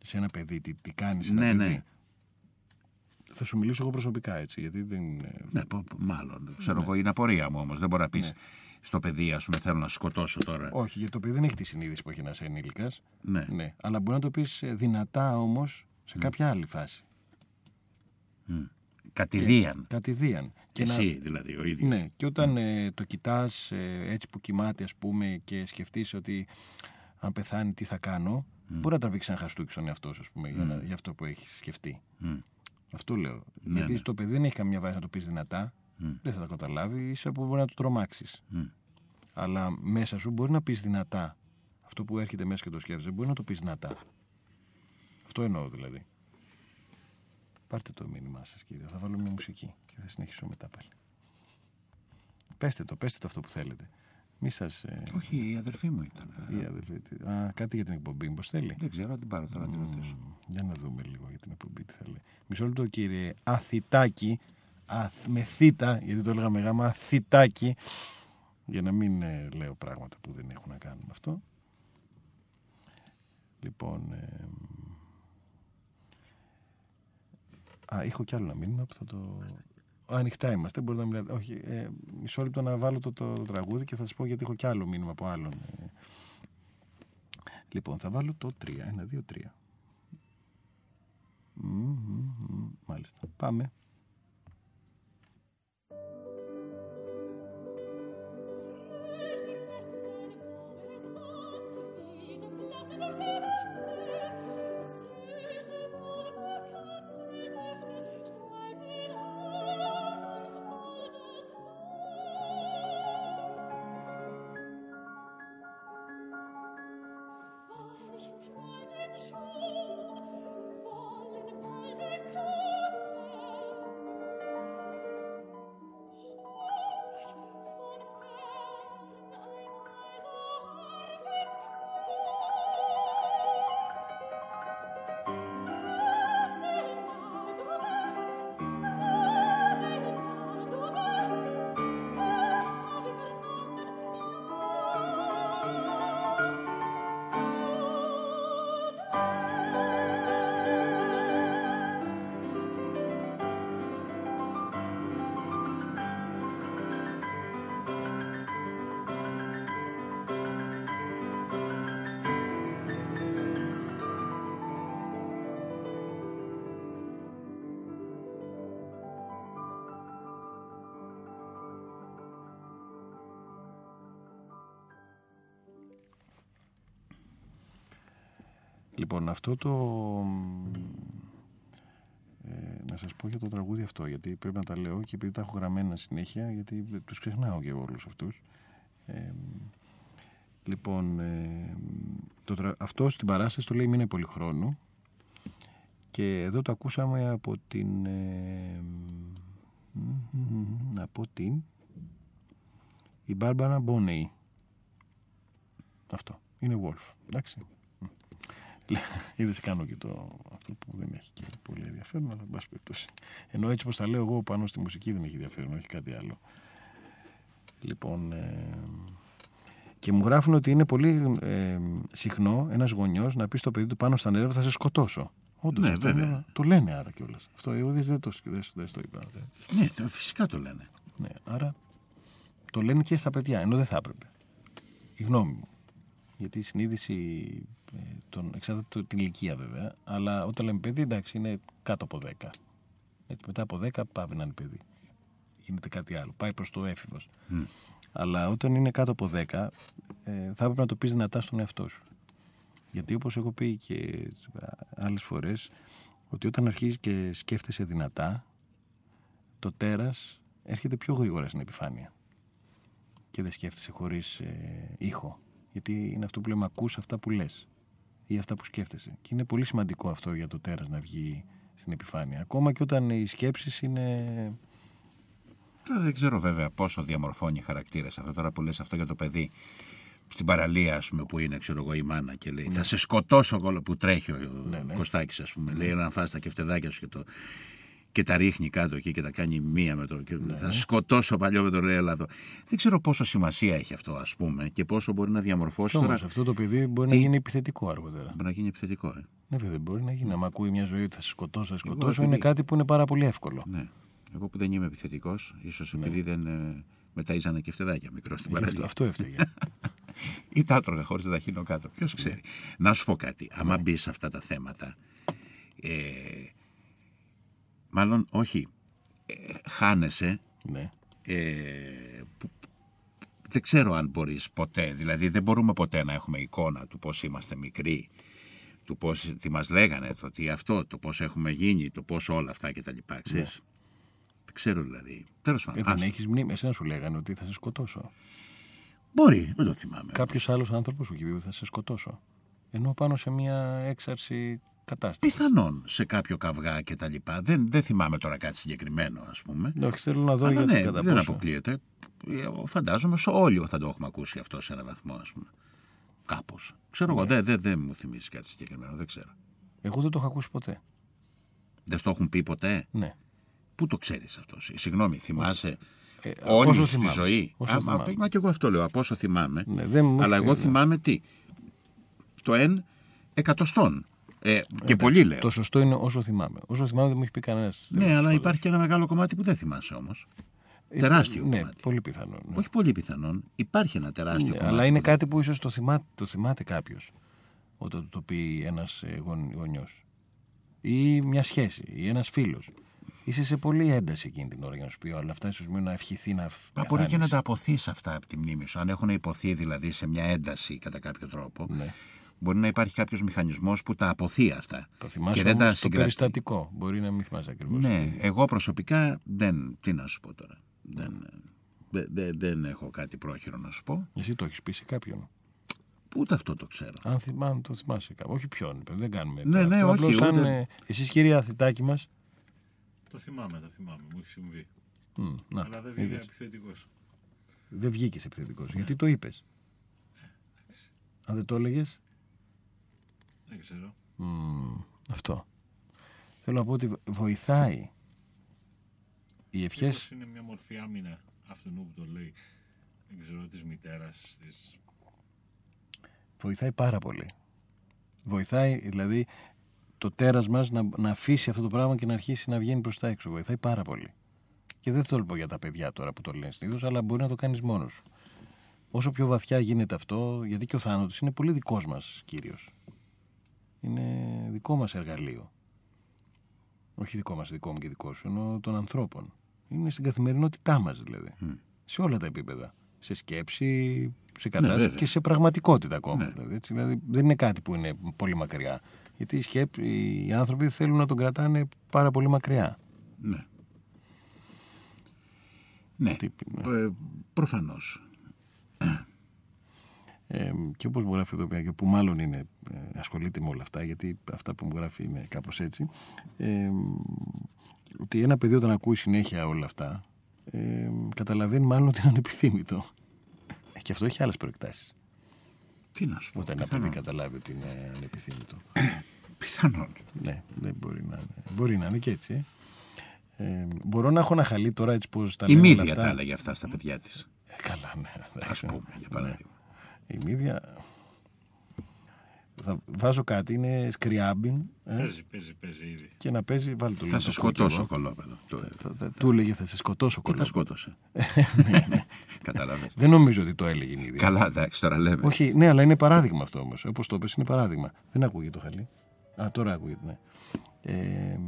Σε ένα παιδί, τι, τι κάνεις. Ναι, παιδί; ναι. Θα σου μιλήσω εγώ προσωπικά έτσι, γιατί δεν. Ναι, μάλλον. Ξέρω ναι. εγώ, είναι απορία μου όμως. Δεν μπορεί να πεις ναι. στο παιδί, ας πούμε, θέλω να σκοτώσω τώρα. Όχι, γιατί το παιδί δεν έχει τη συνείδηση που έχει ένα ενήλικας. Ναι. ναι. Αλλά μπορεί να το πεις ε, δυνατά όμως σε κάποια άλλη φάση. Mm. Κατηδίαν. κατηδίαν. Και Εσύ να... δηλαδή ο ίδιος. Ναι, και όταν ε, το κοιτάς ε, έτσι που κοιμάται ας πούμε και σκεφτείς ότι αν πεθάνει τι θα κάνω, μπορεί να τραβήξει ένα χαστούκι στον εαυτό σου, ας πούμε, για, για, αυτό που έχεις σκεφτεί. Αυτό λέω. Ναι, Γιατί ναι. το παιδί δεν έχει καμία βάση να το πεις δυνατά, δεν θα το καταλάβει, είσαι που μπορεί να το τρομάξεις. Αλλά μέσα σου μπορεί να πεις δυνατά. Αυτό που έρχεται μέσα και το σκέφτεσαι, μπορεί να το πεις δυνατά. Αυτό εννοώ δηλαδή. Πάρτε το μήνυμά σας, κύριε. Θα βάλω μια μουσική και θα συνεχίσω μετά πάλι. Πέστε το, πέστε το αυτό που θέλετε. Μη σας, ε... Όχι, η αδερφή μου ήταν. Η αδερφή. Α, κάτι για την εκπομπή, πώ θέλει; Δεν ξέρω, την πάρω τώρα να την ρωτήσω. Για να δούμε λίγο για την εκπομπή τι θα λέει. Μισό λεπτό, κύριε Αθητάκη. Α, με θήτα, γιατί το έλεγα με γάμα, Αθητάκη. Για να μην ε, λέω πράγματα που δεν έχουν να κάνουν με αυτό. Λοιπόν, ε, Α, έχω κι άλλο ένα μήνυμα που θα το. Ανοιχτά είμαστε, μπορείτε να μιλάτε. Όχι, ε, μισό λεπτό να βάλω το, το, το τραγούδι και θα σας πω γιατί έχω κι άλλο μήνυμα από άλλον. Λοιπόν, θα βάλω το 3. ένα δύο-τρία. Μάλιστα. Πάμε. Thank. Λοιπόν, αυτό το... Ε, να σας πω για το τραγούδι αυτό, γιατί πρέπει να τα λέω και επειδή τα έχω γραμμένα συνέχεια, γιατί τους ξεχνάω και όλους αυτούς. Ε, λοιπόν, ε, το, αυτό στην παράσταση το λέει «Μείνε πολυχρόνου» και εδώ το ακούσαμε από την... Ε, από την... η Μπάρμπαρα Μπόνεϊ. Αυτό. Είναι Wolf. Εντάξει. Είδες κάνω και το αυτό που δεν έχει και πολύ ενδιαφέρον, αλλά εν πάση περιπτώσει. Ενώ έτσι όπως τα λέω εγώ πάνω στη μουσική δεν έχει ενδιαφέρον, όχι κάτι άλλο. Λοιπόν. Ε, και μου γράφουν ότι είναι πολύ ε, συχνό ένας γονιός να πει στο παιδί του πάνω στα νερά θα σε σκοτώσω. Όντως ναι, αυτό βέβαια. το λένε άρα κιόλας. Αυτό εγώ δεν το, δεν, δεν το είπα. Ναι, φυσικά το λένε. Ναι, άρα το λένε και στα παιδιά, ενώ δεν θα έπρεπε. Η γνώμη μου. Γιατί η συνείδηση ε, τον, εξαρτάται την ηλικία βέβαια, αλλά όταν λέμε παιδί, εντάξει, είναι κάτω από 10. Έτσι, μετά από 10 πάει να είναι παιδί. Γίνεται κάτι άλλο. Πάει προς το έφηβος. Αλλά όταν είναι κάτω από 10, ε, θα έπρεπε να το πεις δυνατά στον εαυτό σου. Γιατί όπως έχω πει και άλλες φορές, ότι όταν αρχίζεις και σκέφτεσαι δυνατά, το τέρας έρχεται πιο γρήγορα στην επιφάνεια. Και δεν σκέφτεσαι χωρίς ε, ήχο. Γιατί είναι αυτό που λέμε, ακούς αυτά που λες ή αυτά που σκέφτεσαι. Και είναι πολύ σημαντικό αυτό για το τέρας να βγει στην επιφάνεια. Ακόμα και όταν οι σκέψεις είναι... Τώρα δεν ξέρω βέβαια πόσο διαμορφώνει χαρακτήρες αυτό. Τώρα που λες αυτό για το παιδί στην παραλία, ας πούμε, που είναι, ξέρω εγώ, η μάνα και λέει: ναι. Θα σε σκοτώσω που τρέχει ο ναι, ναι. Κωστάκης, ας πούμε. Ναι. Λέει: Να φας τα κεφτεδάκια σου και το, και τα ρίχνει κάτω εκεί και τα κάνει μία με το. Και ναι. Θα σκοτώσω παλιό με τον Ρέλαδο. Δεν ξέρω πόσο σημασία έχει αυτό, ας πούμε, και πόσο μπορεί να διαμορφώσει. Όμως αυτό το παιδί μπορεί να γίνει επιθετικό αργότερα. Μπορεί να γίνει επιθετικό, ε. Ναι, βέβαια, μπορεί να γίνει. Αν ακούει μια ζωή ότι θα σε σκοτώσω, θα σκοτώσω, είναι κάτι που είναι πάρα πολύ εύκολο. Ναι. Εγώ που δεν είμαι επιθετικός, ίσως ναι. επειδή δεν ε, μεταίζανε και φτεδάκια μικρό στην παραλία. Αυτό έφταιγε. ή τα άτρωγα χωρίς να τα χύνω κάτω. Ποιος ξέρει. Να σου πω κάτι. Άμα ναι. μπει σε αυτά τα θέματα. Ε, μάλλον όχι, ε, χάνεσαι. Ναι. Ε, δεν ξέρω αν μπορείς ποτέ, δηλαδή δεν μπορούμε ποτέ να έχουμε εικόνα του πώς είμαστε μικροί, του πώς, τι μας λέγανε, το τι αυτό, το πώς έχουμε γίνει, το πώς όλα αυτά και τα λοιπά, ξέρεις. Ναι. Δεν ξέρω δηλαδή. Τέλος πάντων. Ε, δεν έχεις μνήμη, εσένα σου λέγανε ότι θα σε σκοτώσω. Μπορεί, δεν το θυμάμαι. Κάποιος άλλος άνθρωπος σου είπε θα σε σκοτώσω. Ενώ πάνω σε μια έξαρση κατάσταση. Πιθανόν σε κάποιο καυγά και τα λοιπά. Δεν, δεν θυμάμαι τώρα κάτι συγκεκριμένο, ας πούμε. Ναι, όχι, θέλω να δω γιατί ναι, κατά δεν πόσο. αποκλείεται. Ε, φαντάζομαι σε όλοι θα το έχουμε ακούσει αυτό σε ένα βαθμό, ας πούμε. Κάπως. Ξέρω ναι. εγώ, δεν δε, δε μου θυμίζει κάτι συγκεκριμένο, δεν ξέρω. Εγώ δεν το έχω ακούσει ποτέ. Δεν το έχουν πει ποτέ; Ναι. Πού το ξέρεις αυτό, Συγγνώμη, θυμάσαι. Ε, Όνει στη ζωή; Όσο μα, μα και εγώ αυτό λέω, από όσο θυμάμαι. Ναι, δεν αλλά εγώ θυμάμαι τι; Το εν εκατοστών. Ε, και πολύ λέω. Το σωστό είναι όσο θυμάμαι. Όσο θυμάμαι δεν μου έχει πει κανένας. Ναι, αλλά υπάρχει και ένα μεγάλο κομμάτι που δεν θυμάσαι όμως. Ε, τεράστιο ναι, κομμάτι. πολύ πιθανό. Ναι. Όχι πολύ πιθανόν. Υπάρχει ένα τεράστιο ναι, κομμάτι. Αλλά είναι κάτι που ίσως το θυμάται, το θυμάται κάποιος όταν το πει ένας ε, γονιός. Ή μια σχέση, ή ένας φίλος. Είσαι σε πολύ ένταση εκείνη την ώρα για να σου πει όλα αυτά. ίσω να ευχηθεί να Μα μπορεί και να τα αποθείς αυτά από τη μνήμη σου. Αν έχουν υποθεί δηλαδή σε μια ένταση κατά κάποιο τρόπο. Ναι. Μπορεί να υπάρχει κάποιος μηχανισμός που τα αποθεί αυτά. Το θυμάσαι και δεν τα το περιστατικό. Μπορεί να μην θυμάσαι ακριβώς. Ναι, εγώ προσωπικά δεν. Τι να σου πω τώρα. Δεν, δεν, δεν έχω κάτι πρόχειρο να σου πω. Εσύ το έχεις πει σε κάποιον. Ούτε αυτό το ξέρω; Αν θυμάμαι, το θυμάσαι κάποιον. Όχι ποιον. Δεν κάνουμε. Ναι, ναι, όχι. Ούτε... Αν, ε, εσείς κυρία Αθητάκη μας. Το θυμάμαι, το θυμάμαι. Μου έχει συμβεί. Mm, να, Αλλά δεν βγήκε επιθετικός. Δεν βγήκες επιθετικός. Ναι. Γιατί το είπες. Ε, Αν δεν το έλεγες. Δεν ξέρω. Mm, αυτό. Θέλω να πω ότι βοηθάει. Οι ευχέ. Είναι μια μορφή άμυνα αυτού που το λέει. Δεν ξέρω της μητέρας της... Βοηθάει πάρα πολύ. Βοηθάει, δηλαδή, το τέρας μας να, να αφήσει αυτό το πράγμα και να αρχίσει να βγαίνει προς τα έξω. Βοηθάει πάρα πολύ. Και δεν θέλω πω για τα παιδιά τώρα που το λένε συνήθως, αλλά μπορεί να το κάνεις μόνος σου. Όσο πιο βαθιά γίνεται αυτό, γιατί και ο θάνατος είναι πολύ δικός μας κύριος. Είναι δικό μας εργαλείο. Όχι δικό μας, δικό μου και δικό σου, ενώ των ανθρώπων. Είναι στην καθημερινότητά μας δηλαδή. Σε όλα τα επίπεδα. Σε σκέψη, σε κατάσταση ναι, και σε πραγματικότητα ακόμα. Ναι. Δηλαδή, έτσι, δηλαδή, δεν είναι κάτι που είναι πολύ μακριά. Γιατί οι, σκέπ, οι άνθρωποι θέλουν να τον κρατάνε πάρα πολύ μακριά. Ναι. Ναι, ναι. Ε, προφανώς. Ε, και όπως μου γράφει εδώ πέρα και που μάλλον είναι, ε, ασχολείται με όλα αυτά γιατί αυτά που μου γράφει είναι κάπως έτσι ε, ότι ένα παιδί όταν ακούει συνέχεια όλα αυτά ε, καταλαβαίνει μάλλον ότι είναι ανεπιθύμητο. Ε, και αυτό έχει άλλες προεκτάσεις. Τι να σου πω όταν ένα παιδί καταλάβει ότι είναι ανεπιθύμητο. Πιθανόν. Ναι δεν μπορεί να είναι. Μπορεί να είναι και έτσι ε, μπορώ να έχω ένα χαλί τώρα έτσι πως τα Η μύδια τα έλεγε αυτά στα παιδιά της. Ε, καλά, ναι. Ας πούμε, για παράδειγμα. Η μύδια... Θα βάζω κάτι, είναι σκριάμπιν. Ε; Παίζει, παίζει, παίζει ήδη. Και να παίζει, βάλει το Θα σε σκοτώσω κολόπεδο. Του έλεγε θα σε σκοτώσω κολόπεδο. θα σκότωσε. ναι, ναι. Καταλαβαίνεις. Δεν νομίζω ότι το έλεγε η μύδια. Καλά, εντάξει, τώρα λέμε. Όχι, ναι, αλλά είναι παράδειγμα αυτό όμως. Όπως το πες, είναι παράδειγμα. Δεν ακούγεται το χαλί. Α, τώρα ακούγεται, ναι. Ε,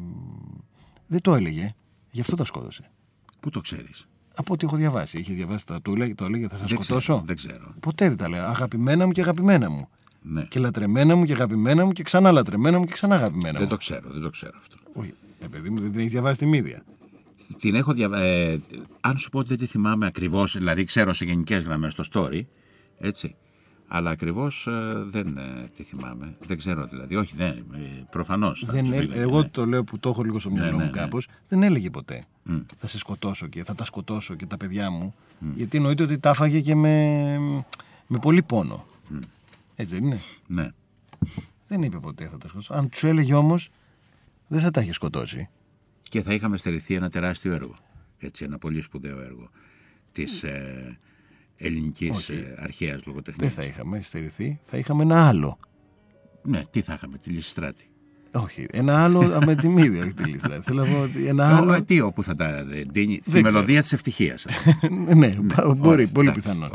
δεν το έλεγε. Γι' αυτό τα σκότωσε. Πού το ξέρεις; Από ό,τι έχω διαβάσει. Είχε διαβάσει τα. Το έλεγε, το έλεγε θα σας σκοτώσω. Ξέρω, δεν ξέρω. Ποτέ δεν τα λέω. Αγαπημένα μου και αγαπημένα μου. Ναι. Και λατρεμένα μου και αγαπημένα μου και ξανά λατρεμένα μου και ξανά αγαπημένα μου. Δεν το ξέρω, δεν το ξέρω αυτό. Όχι. Ε, παιδί μου, δεν την έχεις διαβάσει τη μύδια. Την έχω διαβάσει. Ε, αν σου πω ότι δεν τη θυμάμαι ακριβώς, δηλαδή ξέρω σε γενικές γραμμές το story. Έτσι. Αλλά ακριβώς ε, δεν ε, τη θυμάμαι. Δεν ξέρω δηλαδή. Όχι, δεν. Ε, Προφανώς. Εγώ ναι. το λέω που το έχω λίγο στο μυαλό ναι, μου ναι, κάπως. Δεν έλεγε ποτέ. Mm. Θα σε σκοτώσω και θα τα σκοτώσω και τα παιδιά μου. Mm. Γιατί εννοείται ότι τα έφαγε και με, με πολύ πόνο. Mm. Έτσι δεν είναι; Ναι. Δεν είπε ποτέ θα τα σκοτώσω. Αν τους έλεγε όμως, δεν θα τα είχε σκοτώσει. Και θα είχαμε στερηθεί ένα τεράστιο έργο. Έτσι, ένα πολύ σπουδαίο έργο. Της, ε, ελληνικής ε, αρχαίας λογοτεχνίας. Δεν θα είχαμε στερηθεί, θα είχαμε ένα άλλο. Ναι, τι θα είχαμε, τη Λυσιστράτη. Όχι, ένα άλλο με τη μύδια, όχι τη Λυσιστράτη. Θέλω να πω ότι ένα άλλο. Τι, όπου θα τα δίνει. Τη μελωδία της ευτυχίας. ναι, ναι, μπορεί, πολύ πιθανό.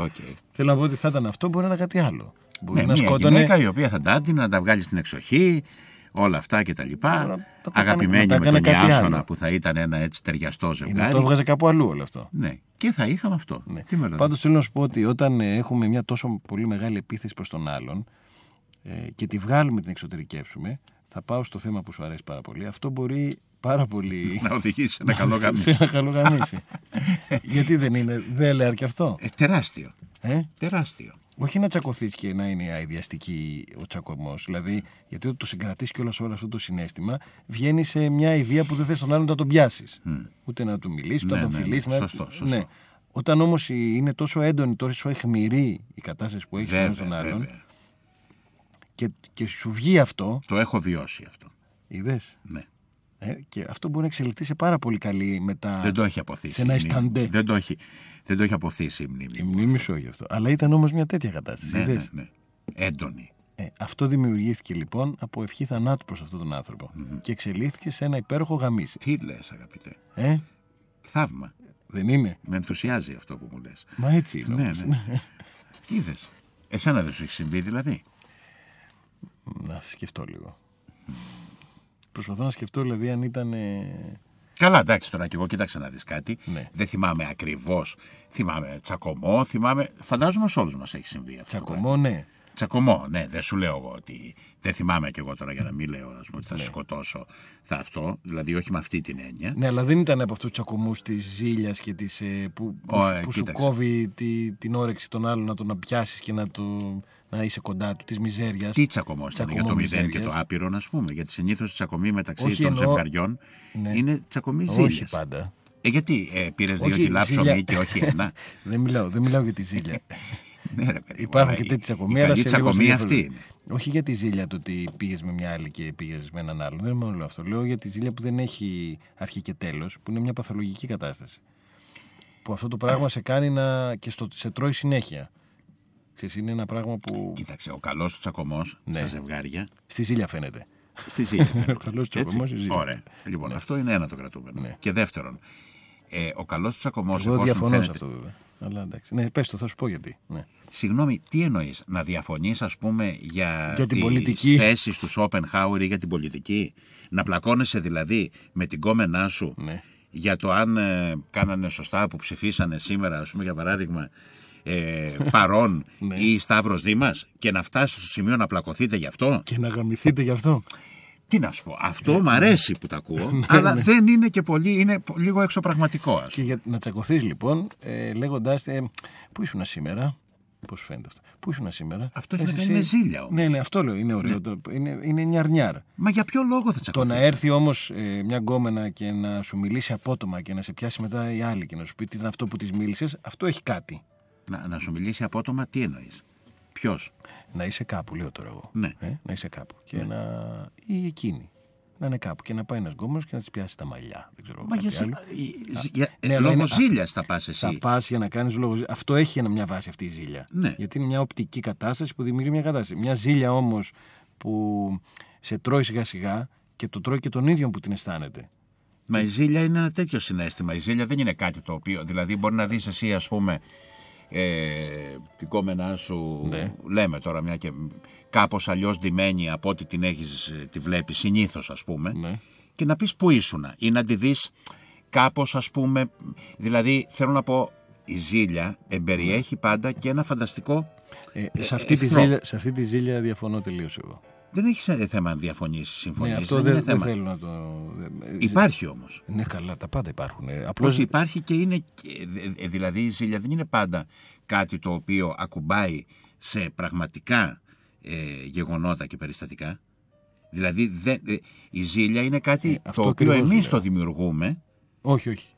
Θέλω να πω ότι θα ήταν αυτό, μπορεί να ήταν κάτι άλλο. Μπορεί ναι, να μια σκότωνε... γυναίκα η οποία θα τα να τα βγάλει στην εξοχή, όλα αυτά και τα λοιπά. Αγαπημένη με τον Ιάσονα που θα ήταν ένα έτσι ταιριαστό ζευγάρι. Να το έβγαζε κάπου αλλού όλο αυτό. Ναι, και θα είχαμε αυτό. Ναι. Πάντως θέλω να σου πω ότι όταν ε, έχουμε μια τόσο πολύ μεγάλη επίθεση προς τον άλλον ε, και τη βγάλουμε την εξωτερικεύσουμε, θα πάω στο θέμα που σου αρέσει πάρα πολύ. Αυτό μπορεί πάρα πολύ. να οδηγήσει σε ένα καλό γαμίσι. σε ένα καλό γαμίσι. Γιατί δεν είναι, δεν λέει και αυτό. Ε, τεράστιο. Ε; Τεράστιο. Όχι να τσακωθείς και να είναι αειδιαστική ο τσακωμός. Δηλαδή, γιατί όταν το συγκρατείς και όλο αυτό το συνέστημα, βγαίνει σε μια ιδέα που δεν θες τον άλλον να τον πιάσεις. Ούτε να του μιλήσεις, ούτε να τον ναι, φιλήσει. Ναι, σωστό, σωστό. Ναι. Όταν όμως είναι τόσο έντονη, τόσο αιχμηρή η κατάσταση που έχεις με τον άλλον. Και, και σου βγει αυτό. Το έχω βιώσει αυτό. Είδες; Ναι. Ε, και αυτό μπορεί να εξελιχθεί σε πάρα πολύ καλή μετά. Δεν το έχει αποθήσει. Σε ένα ισταντέ. Δεν το έχει, δεν το έχει αποθήσει η μνήμη. Η μνήμη σου όχι αυτό. Αλλά ήταν όμως μια τέτοια κατάσταση. Ναι, ναι, ναι. Έντονη. Ε, αυτό δημιουργήθηκε λοιπόν από ευχή θανάτου προς αυτόν τον άνθρωπο. Mm-hmm. Και εξελίχθηκε σε ένα υπέροχο γαμίσι. Τι λες, αγαπητέ; Ε; Θαύμα. Δεν είναι; Με ενθουσιάζει αυτό που μου λες. Μα έτσι είναι. Ναι, ναι. Είδες. Εσένα δεν σου έχει συμβεί δηλαδή; Να σκεφτώ λίγο. Προσπαθώ να σκεφτώ δηλαδή αν ήταν. Καλά, εντάξει τώρα και εγώ κοίταξα να δεις κάτι. Ναι. Δεν θυμάμαι ακριβώς. Θυμάμαι τσακωμό, θυμάμαι. Φαντάζομαι σε όλους μας έχει συμβεί αυτό. Τσακωμό, ναι. Τσακωμό, ναι. Δεν σου λέω εγώ ότι. Δεν θυμάμαι κι εγώ τώρα για να μην λέω ας πούμε, ότι θα ναι. σκοτώσω. Θα αυτό. Δηλαδή, όχι με αυτή την έννοια. Ναι, αλλά δεν ήταν από αυτούς τους τσακωμούς της ζήλιας και της. Ε, που, που, ε, που σου κόβει τη, την όρεξη των άλλων να τον πιάσει και να το να είσαι κοντά του, της μιζέριας. Τι τσακωμός ήταν για το μηδέν και το άπειρο, ας πούμε. Γιατί συνήθως η τσακωμή μεταξύ Όχι, των εννοώ... ζευγαριών ναι. είναι τσακωμή ζήλιας. Όχι πάντα. Ε, γιατί ε, πήρες δύο κιλά ψωμί και όχι ένα; δεν, μιλάω, δεν μιλάω για τη ζήλια. ναι, ρε, παιδί, Υπάρχουν και τέτοιες τσακωμοί. Η τσακωμή αυτή είναι. Όχι για τη ζήλια το ότι πήγες με μια άλλη και πήγες με έναν άλλον. Δεν είναι μόνο αυτό. Λέω για τη ζήλια που δεν έχει αρχή και τέλος, που είναι μια παθολογική κατάσταση. Που αυτό το πράγμα σε κάνει να. και στο, σε τρώει συνέχεια. Ξέρεις, είναι ένα πράγμα που. Κοίταξε, ο καλός του τσακωμός ναι. στα ζευγάρια. Στη ζήλια φαίνεται. Στη ζήλια. Φαίνεται. ο καλό του τσακωμός στη ζήλια. Ωραία. Λοιπόν, ναι. αυτό είναι ένα το κρατούμενο. Ναι. Και δεύτερον, ε, ο καλός του τσακωμός. Εγώ διαφωνώ φαίνεται... σε αυτό βέβαια. Αλλά εντάξει. Ναι, πες το, θα σου πω γιατί. Ναι. Συγγνώμη, τι εννοείς, να διαφωνείς, ας πούμε, για, για την πολιτική. θέσεις τους Σόπενχάουρ ή για την πολιτική; Να πλακώνεσαι δηλαδή με την κόμενά σου ναι. για το αν ε, κάνανε σωστά που ψηφίσανε σήμερα, ας πούμε, για παράδειγμα, ε, παρών Ναι. ή Σταύρος Δήμας και να φτάσει στο σημείο να πλακωθείτε γι' αυτό; Και να γαμηθείτε γι' αυτό. Τι να σου πω, αυτό μου αρέσει που τα ακούω, αλλά δεν είναι και πολύ, είναι λίγο εξωπραγματικός. ας Και για να τσακωθείς λοιπόν, ε, λέγοντα. Ε, Πού ήσουν σήμερα. Πώς φαίνεται αυτό. Πού ήσουν σήμερα. Αυτό έχει να Εσύ- κάνει με ζήλια όμως. Ναι, ναι, αυτό λέω. Είναι ωραίο. Το- Είναι, είναι νιαρνιάρ. Μα για ποιο λόγο θα Το τσακωθείς; να έρθει όμως ε, μια γκόμενα και να σου μιλήσει απότομα και να σε πιάσει μετά η άλλη και να σου πει τι ήταν αυτό που της μίλησες, αυτό έχει κάτι. Να, να σου μιλήσει απότομα, τι εννοείς; Ποιος; Να είσαι κάπου, λέω τώρα εγώ. Ναι. Ε, να είσαι κάπου. Και να. ή εκείνη. Να είναι κάπου και να πάει ένας γκόμενος και να της πιάσει τα μαλλιά. Δεν ξέρω Μα κάτι για, άλλο. ζη- για, ναι, αλλά λόγω είναι- ζήλιας θα πας εσύ. Θα πας για να κάνεις λόγο. ζήλια. Αυτό έχει ένα- μια βάση αυτή η ζήλια. Ναι. Γιατί είναι μια οπτική κατάσταση που δημιουργεί μια κατάσταση. Μια ζήλια όμως που σε τρώει σιγά σιγά και το τρώει και τον ίδιο που την αισθάνεται. Μα η ζήλια είναι ένα τέτοιο συνέστημα. Η ζήλια δεν είναι κάτι το οποίο. Δηλαδή, μπορεί να δεις εσύ, ας πούμε, ε, την κόμενά σου, Ναι. λέμε τώρα μια και κάπως αλλιώς ντυμένη από ό,τι την έχεις, ε, τη βλέπεις συνήθως ας πούμε Ναι. και να πεις πού ήσουνα ή να τη δεις κάπως ας πούμε δηλαδή θέλω να πω η ζήλια εμπεριέχει πάντα και ένα φανταστικό Ε, σε, αυτή τη εχθρό. ζήλια, σε αυτή τη ζήλια διαφωνώ τελείως εγώ. Δεν έχει ε, θέμα διαφωνήσει, Ναι, συμφωνήσει. αυτό δεν δεν, είναι δεν θέμα. θέλω να το. ε, Υπάρχει όμως. Ναι, καλά, τα πάντα υπάρχουν. Ε, Απλώς Απλώς υπάρχει και είναι. και- ε, ε, Δηλαδή η ζήλια δεν είναι πάντα κάτι το οποίο ακουμπάει σε πραγματικά ε, γεγονότα και περιστατικά. Δηλαδή δεν, ε, η ζήλια είναι κάτι Ε, αυτό το οποίο ακριβώς εμείς λέω. το δημιουργούμε Όχι, όχι.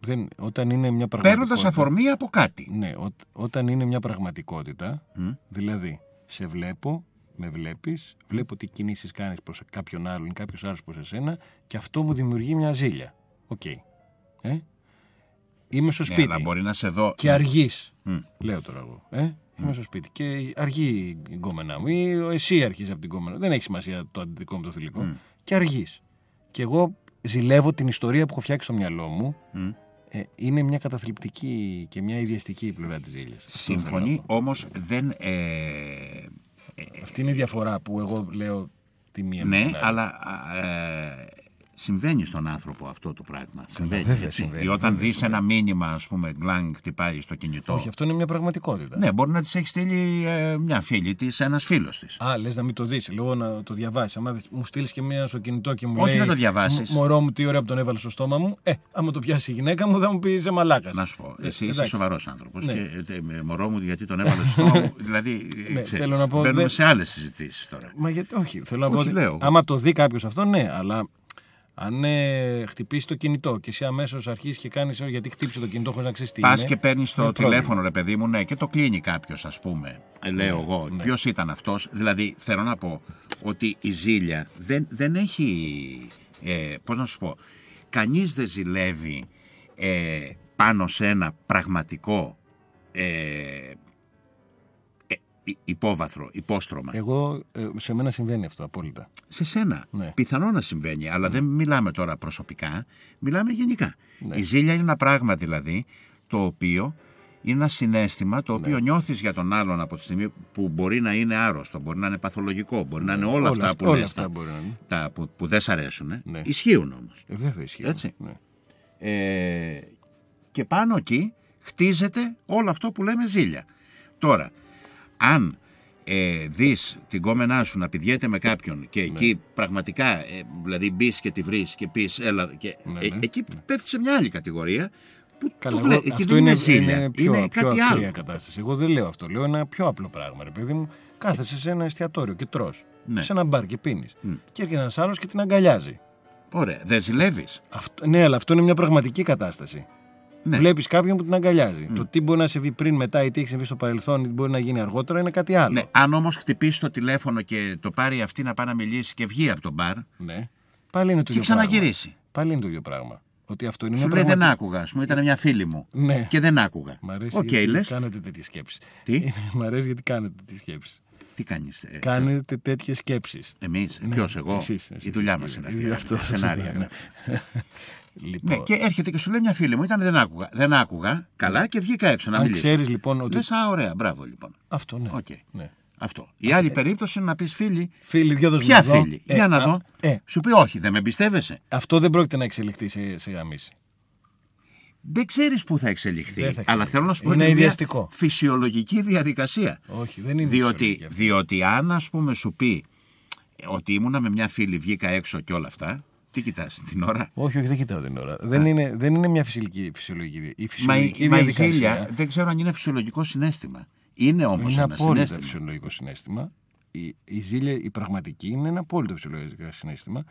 Δεν, όταν είναι μια πραγματικότητα. παίρνοντας αφορμή από κάτι. Ναι, ό, όταν είναι μια πραγματικότητα, δηλαδή σε βλέπω, με βλέπεις, βλέπω τι κινήσεις κάνεις προς κάποιον άλλον, κάποιος άλλος προς εσένα και αυτό μου δημιουργεί μια ζήλια. Οκ. Ε; Είμαι στο Ναι, σπίτι αλλά μπορεί να σε δω. και αργείς, Μμ. λέω τώρα εγώ. Ε; Είμαι στο σπίτι και αργεί η γκόμενά μου ή εσύ αρχίζεις από την γκόμενα. Δεν έχει σημασία το αντρικό με το θηλυκό. Και αργείς. Και εγώ ζηλεύω την ιστορία που έχω φτιάξει στο μυαλό μου. Μμ. Ε, είναι μια καταθλιπτική και μια αηδιαστική πλευρά της ζήλιας. Αυτό θέλω να Συμφωνεί, πω. όμως δεν. Ε, Αυτή είναι η διαφορά που εγώ λέω τη μία με ναι, την άλλη. αλλά α, ε, συμβαίνει στον άνθρωπο αυτό το πράγμα. Συμβαίνει. βέβαια έτσι. συμβαίνει, Ή όταν βέβαια δεις ένα μήνυμα, ας πούμε, γκλάνγκ χτυπάει στο κινητό. Όχι, αυτό είναι μια πραγματικότητα. Ναι, μπορεί να της έχει στείλει ε, μια φίλη της, ένας φίλος της. Α, λες να μην το δεις. Λέω να το διαβάσεις. Αν μου στείλεις και μία στο κινητό και μου Όχι λέει. να το διαβάσεις. «Μ- Μωρό μου, τι ωραία που τον έβαλες στο στόμα μου. Ε, άμα το πιάσει η γυναίκα μου, θα μου πει είσαι μαλάκας. Να σου πω, εσύ είσαι εντάξει. σοβαρός άνθρωπος. Ναι. Και ε, με μωρό μου, γιατί τον έβαλες στο στόμα μου. Δηλαδή, ε, Ναι, ξέρεις, θέλω να πω, μπαίνουμε δεν- σε άλλες συζητήσεις τώρα. Μα γιατί, όχι. Θέλω να Όχι, πω ότι. λέω. Άμα το δει κάποιος αυτό, ναι, αλλά. Αν ε, χτυπήσει το κινητό και εσύ αμέσως αρχίσεις και κάνεις γιατί χτύπησε το κινητό χωρίς να ξέρεις τι Πας είναι. και παίρνεις το είναι πρόβλημα. τηλέφωνο, ρε παιδί μου, ναι, και το κλείνει κάποιος, ας πούμε. Ε, λέω εγώ. ναι. Ποιος ήταν αυτός; Δηλαδή, θέλω να πω ότι η ζήλια δεν, δεν έχει. Ε, Πώς να σου πω. Κανείς δεν ζηλεύει ε, πάνω σε ένα πραγματικό ε, ε, υ- υπόβαθρο, υπόστρωμα. Εγώ, ε, σε μένα συμβαίνει αυτό απόλυτα. Σε σένα. Ναι. Πιθανό να συμβαίνει, αλλά δεν μιλάμε τώρα προσωπικά, μιλάμε γενικά. Ναι. Η ζήλια είναι ένα πράγμα δηλαδή το οποίο είναι ένα συνέστημα το οποίο Ναι. νιώθεις για τον άλλον από τη στιγμή που μπορεί να είναι άρρωστο, μπορεί να είναι παθολογικό, μπορεί να είναι όλα, Ναι. Όλα αυτά αυτά- που όλα λες, αυτά τα- μπορεί να είναι. τα που, που δεν σ' αρέσουν. ε. Ναι. Ισχύουν όμως. Ε, βέβαια ισχύει. Έτσι. Ναι. Ε, και πάνω εκεί χτίζεται όλο αυτό που λέμε ζήλια. Τώρα, αν ε, δεις την κόμενά σου να πηδιέται με κάποιον και εκεί πραγματικά, ε, δηλαδή μπεις και τη βρεις και πεις έλα, και, Ναι, ε, ναι. εκεί πέφτει σε μια άλλη κατηγορία που Καλά, το εγώ- βλέ, εκεί αυτό δεν είναι, ζήλια, είναι πιο, είναι πιο κάτι ακραία άλλο. κατάσταση. Εγώ δεν λέω αυτό. Λέω ένα πιο απλό πράγμα. Ρε παιδί μου, κάθεσαι σε ένα εστιατόριο και τρως. Ναι. Σε ένα μπαρ και πίνεις. Μμ. Και έρχεται ένας άλλος και την αγκαλιάζει. Ωραία, δεν ζηλεύεις. Αυτό, ναι, αλλά αυτό είναι μια πραγματική κατάσταση. Ναι. Βλέπεις κάποιον που την αγκαλιάζει. Το τι μπορεί να συμβεί πριν, μετά ή τι έχει συμβεί στο παρελθόν ή τι μπορεί να γίνει αργότερα είναι κάτι άλλο. Ναι, αν όμως χτυπήσει το τηλέφωνο και το πάρει αυτή να πάει να μιλήσει και βγει από το μπαρ Ναι. Πάλι είναι το και ίδιο ξαναγυρίσει. πράγμα. Πάλι είναι το ίδιο πράγμα. Ότι αυτό είναι Σου μια λέει δεν πραγματική- άκουγα, ας πούμε, ήταν μια φίλη μου. Ναι. Και δεν άκουγα. Μ' αρέσει Οκ, γιατί λες, κάνετε τέτοιες σκέψεις. Τι; Μ' αρέσει γιατί κάνετε τέτοιες σκέψεις. τι κάνεις. Ε, Κάνετε τέτοιες σκέψεις. Εμείς, ποιος, εγώ; Ναι, Εσείς, η εσείς, δουλειά εσείς. μας είναι Είναι αυτή. αυτό, τα σενάρια. Σωστά, ναι. Λοιπόν, Ναι, και έρχεται και σου λέει μια φίλη μου, ήταν δεν άκουγα. Δεν άκουγα, καλά και βγήκα έξω να αν μιλήσω. ξέρεις λοιπόν ότι. Λες, α, ωραία, μπράβο λοιπόν. Αυτό ναι. Οκ. ναι. Αυτό. Η άλλη περίπτωση είναι να πεις φίλη. Φίλοι, για δώσ' μου Ποια να δω. φίλη, Ε, για να α, δω. ε, Σου πει όχι, δεν με εμπιστεύεσαι. αυτό δεν πρόκειται να εξελιχθεί σε, σε γαμήσι. δεν ξέρεις πού θα εξελιχθεί. Δεν θα αλλά θέλω να σου πω Είναι είναι μια αηδιαστικό. φυσιολογική διαδικασία. Όχι, δεν είναι Διότι, φυσιολογική αυτή. διότι αν ας πούμε σου πει ότι ήμουνα με μια φίλη, βγήκα έξω και όλα αυτά, τι κοιτάς την ώρα; Όχι, όχι, δεν κοιτάω την ώρα. Δεν είναι, δεν είναι μια φυσιολογική, φυσιολογική, η Μα, η- φυσιολογική μα η διαδικασία. ζήλια δεν ξέρω αν είναι φυσιολογικό συνέστημα. Είναι όμως είναι ένα απόλυτα συνέστημα. φυσιολογικό συνέστημα. Η, η ζήλια, η πραγματική, είναι ένα απόλυτο φυσιολογικό συνέστημα.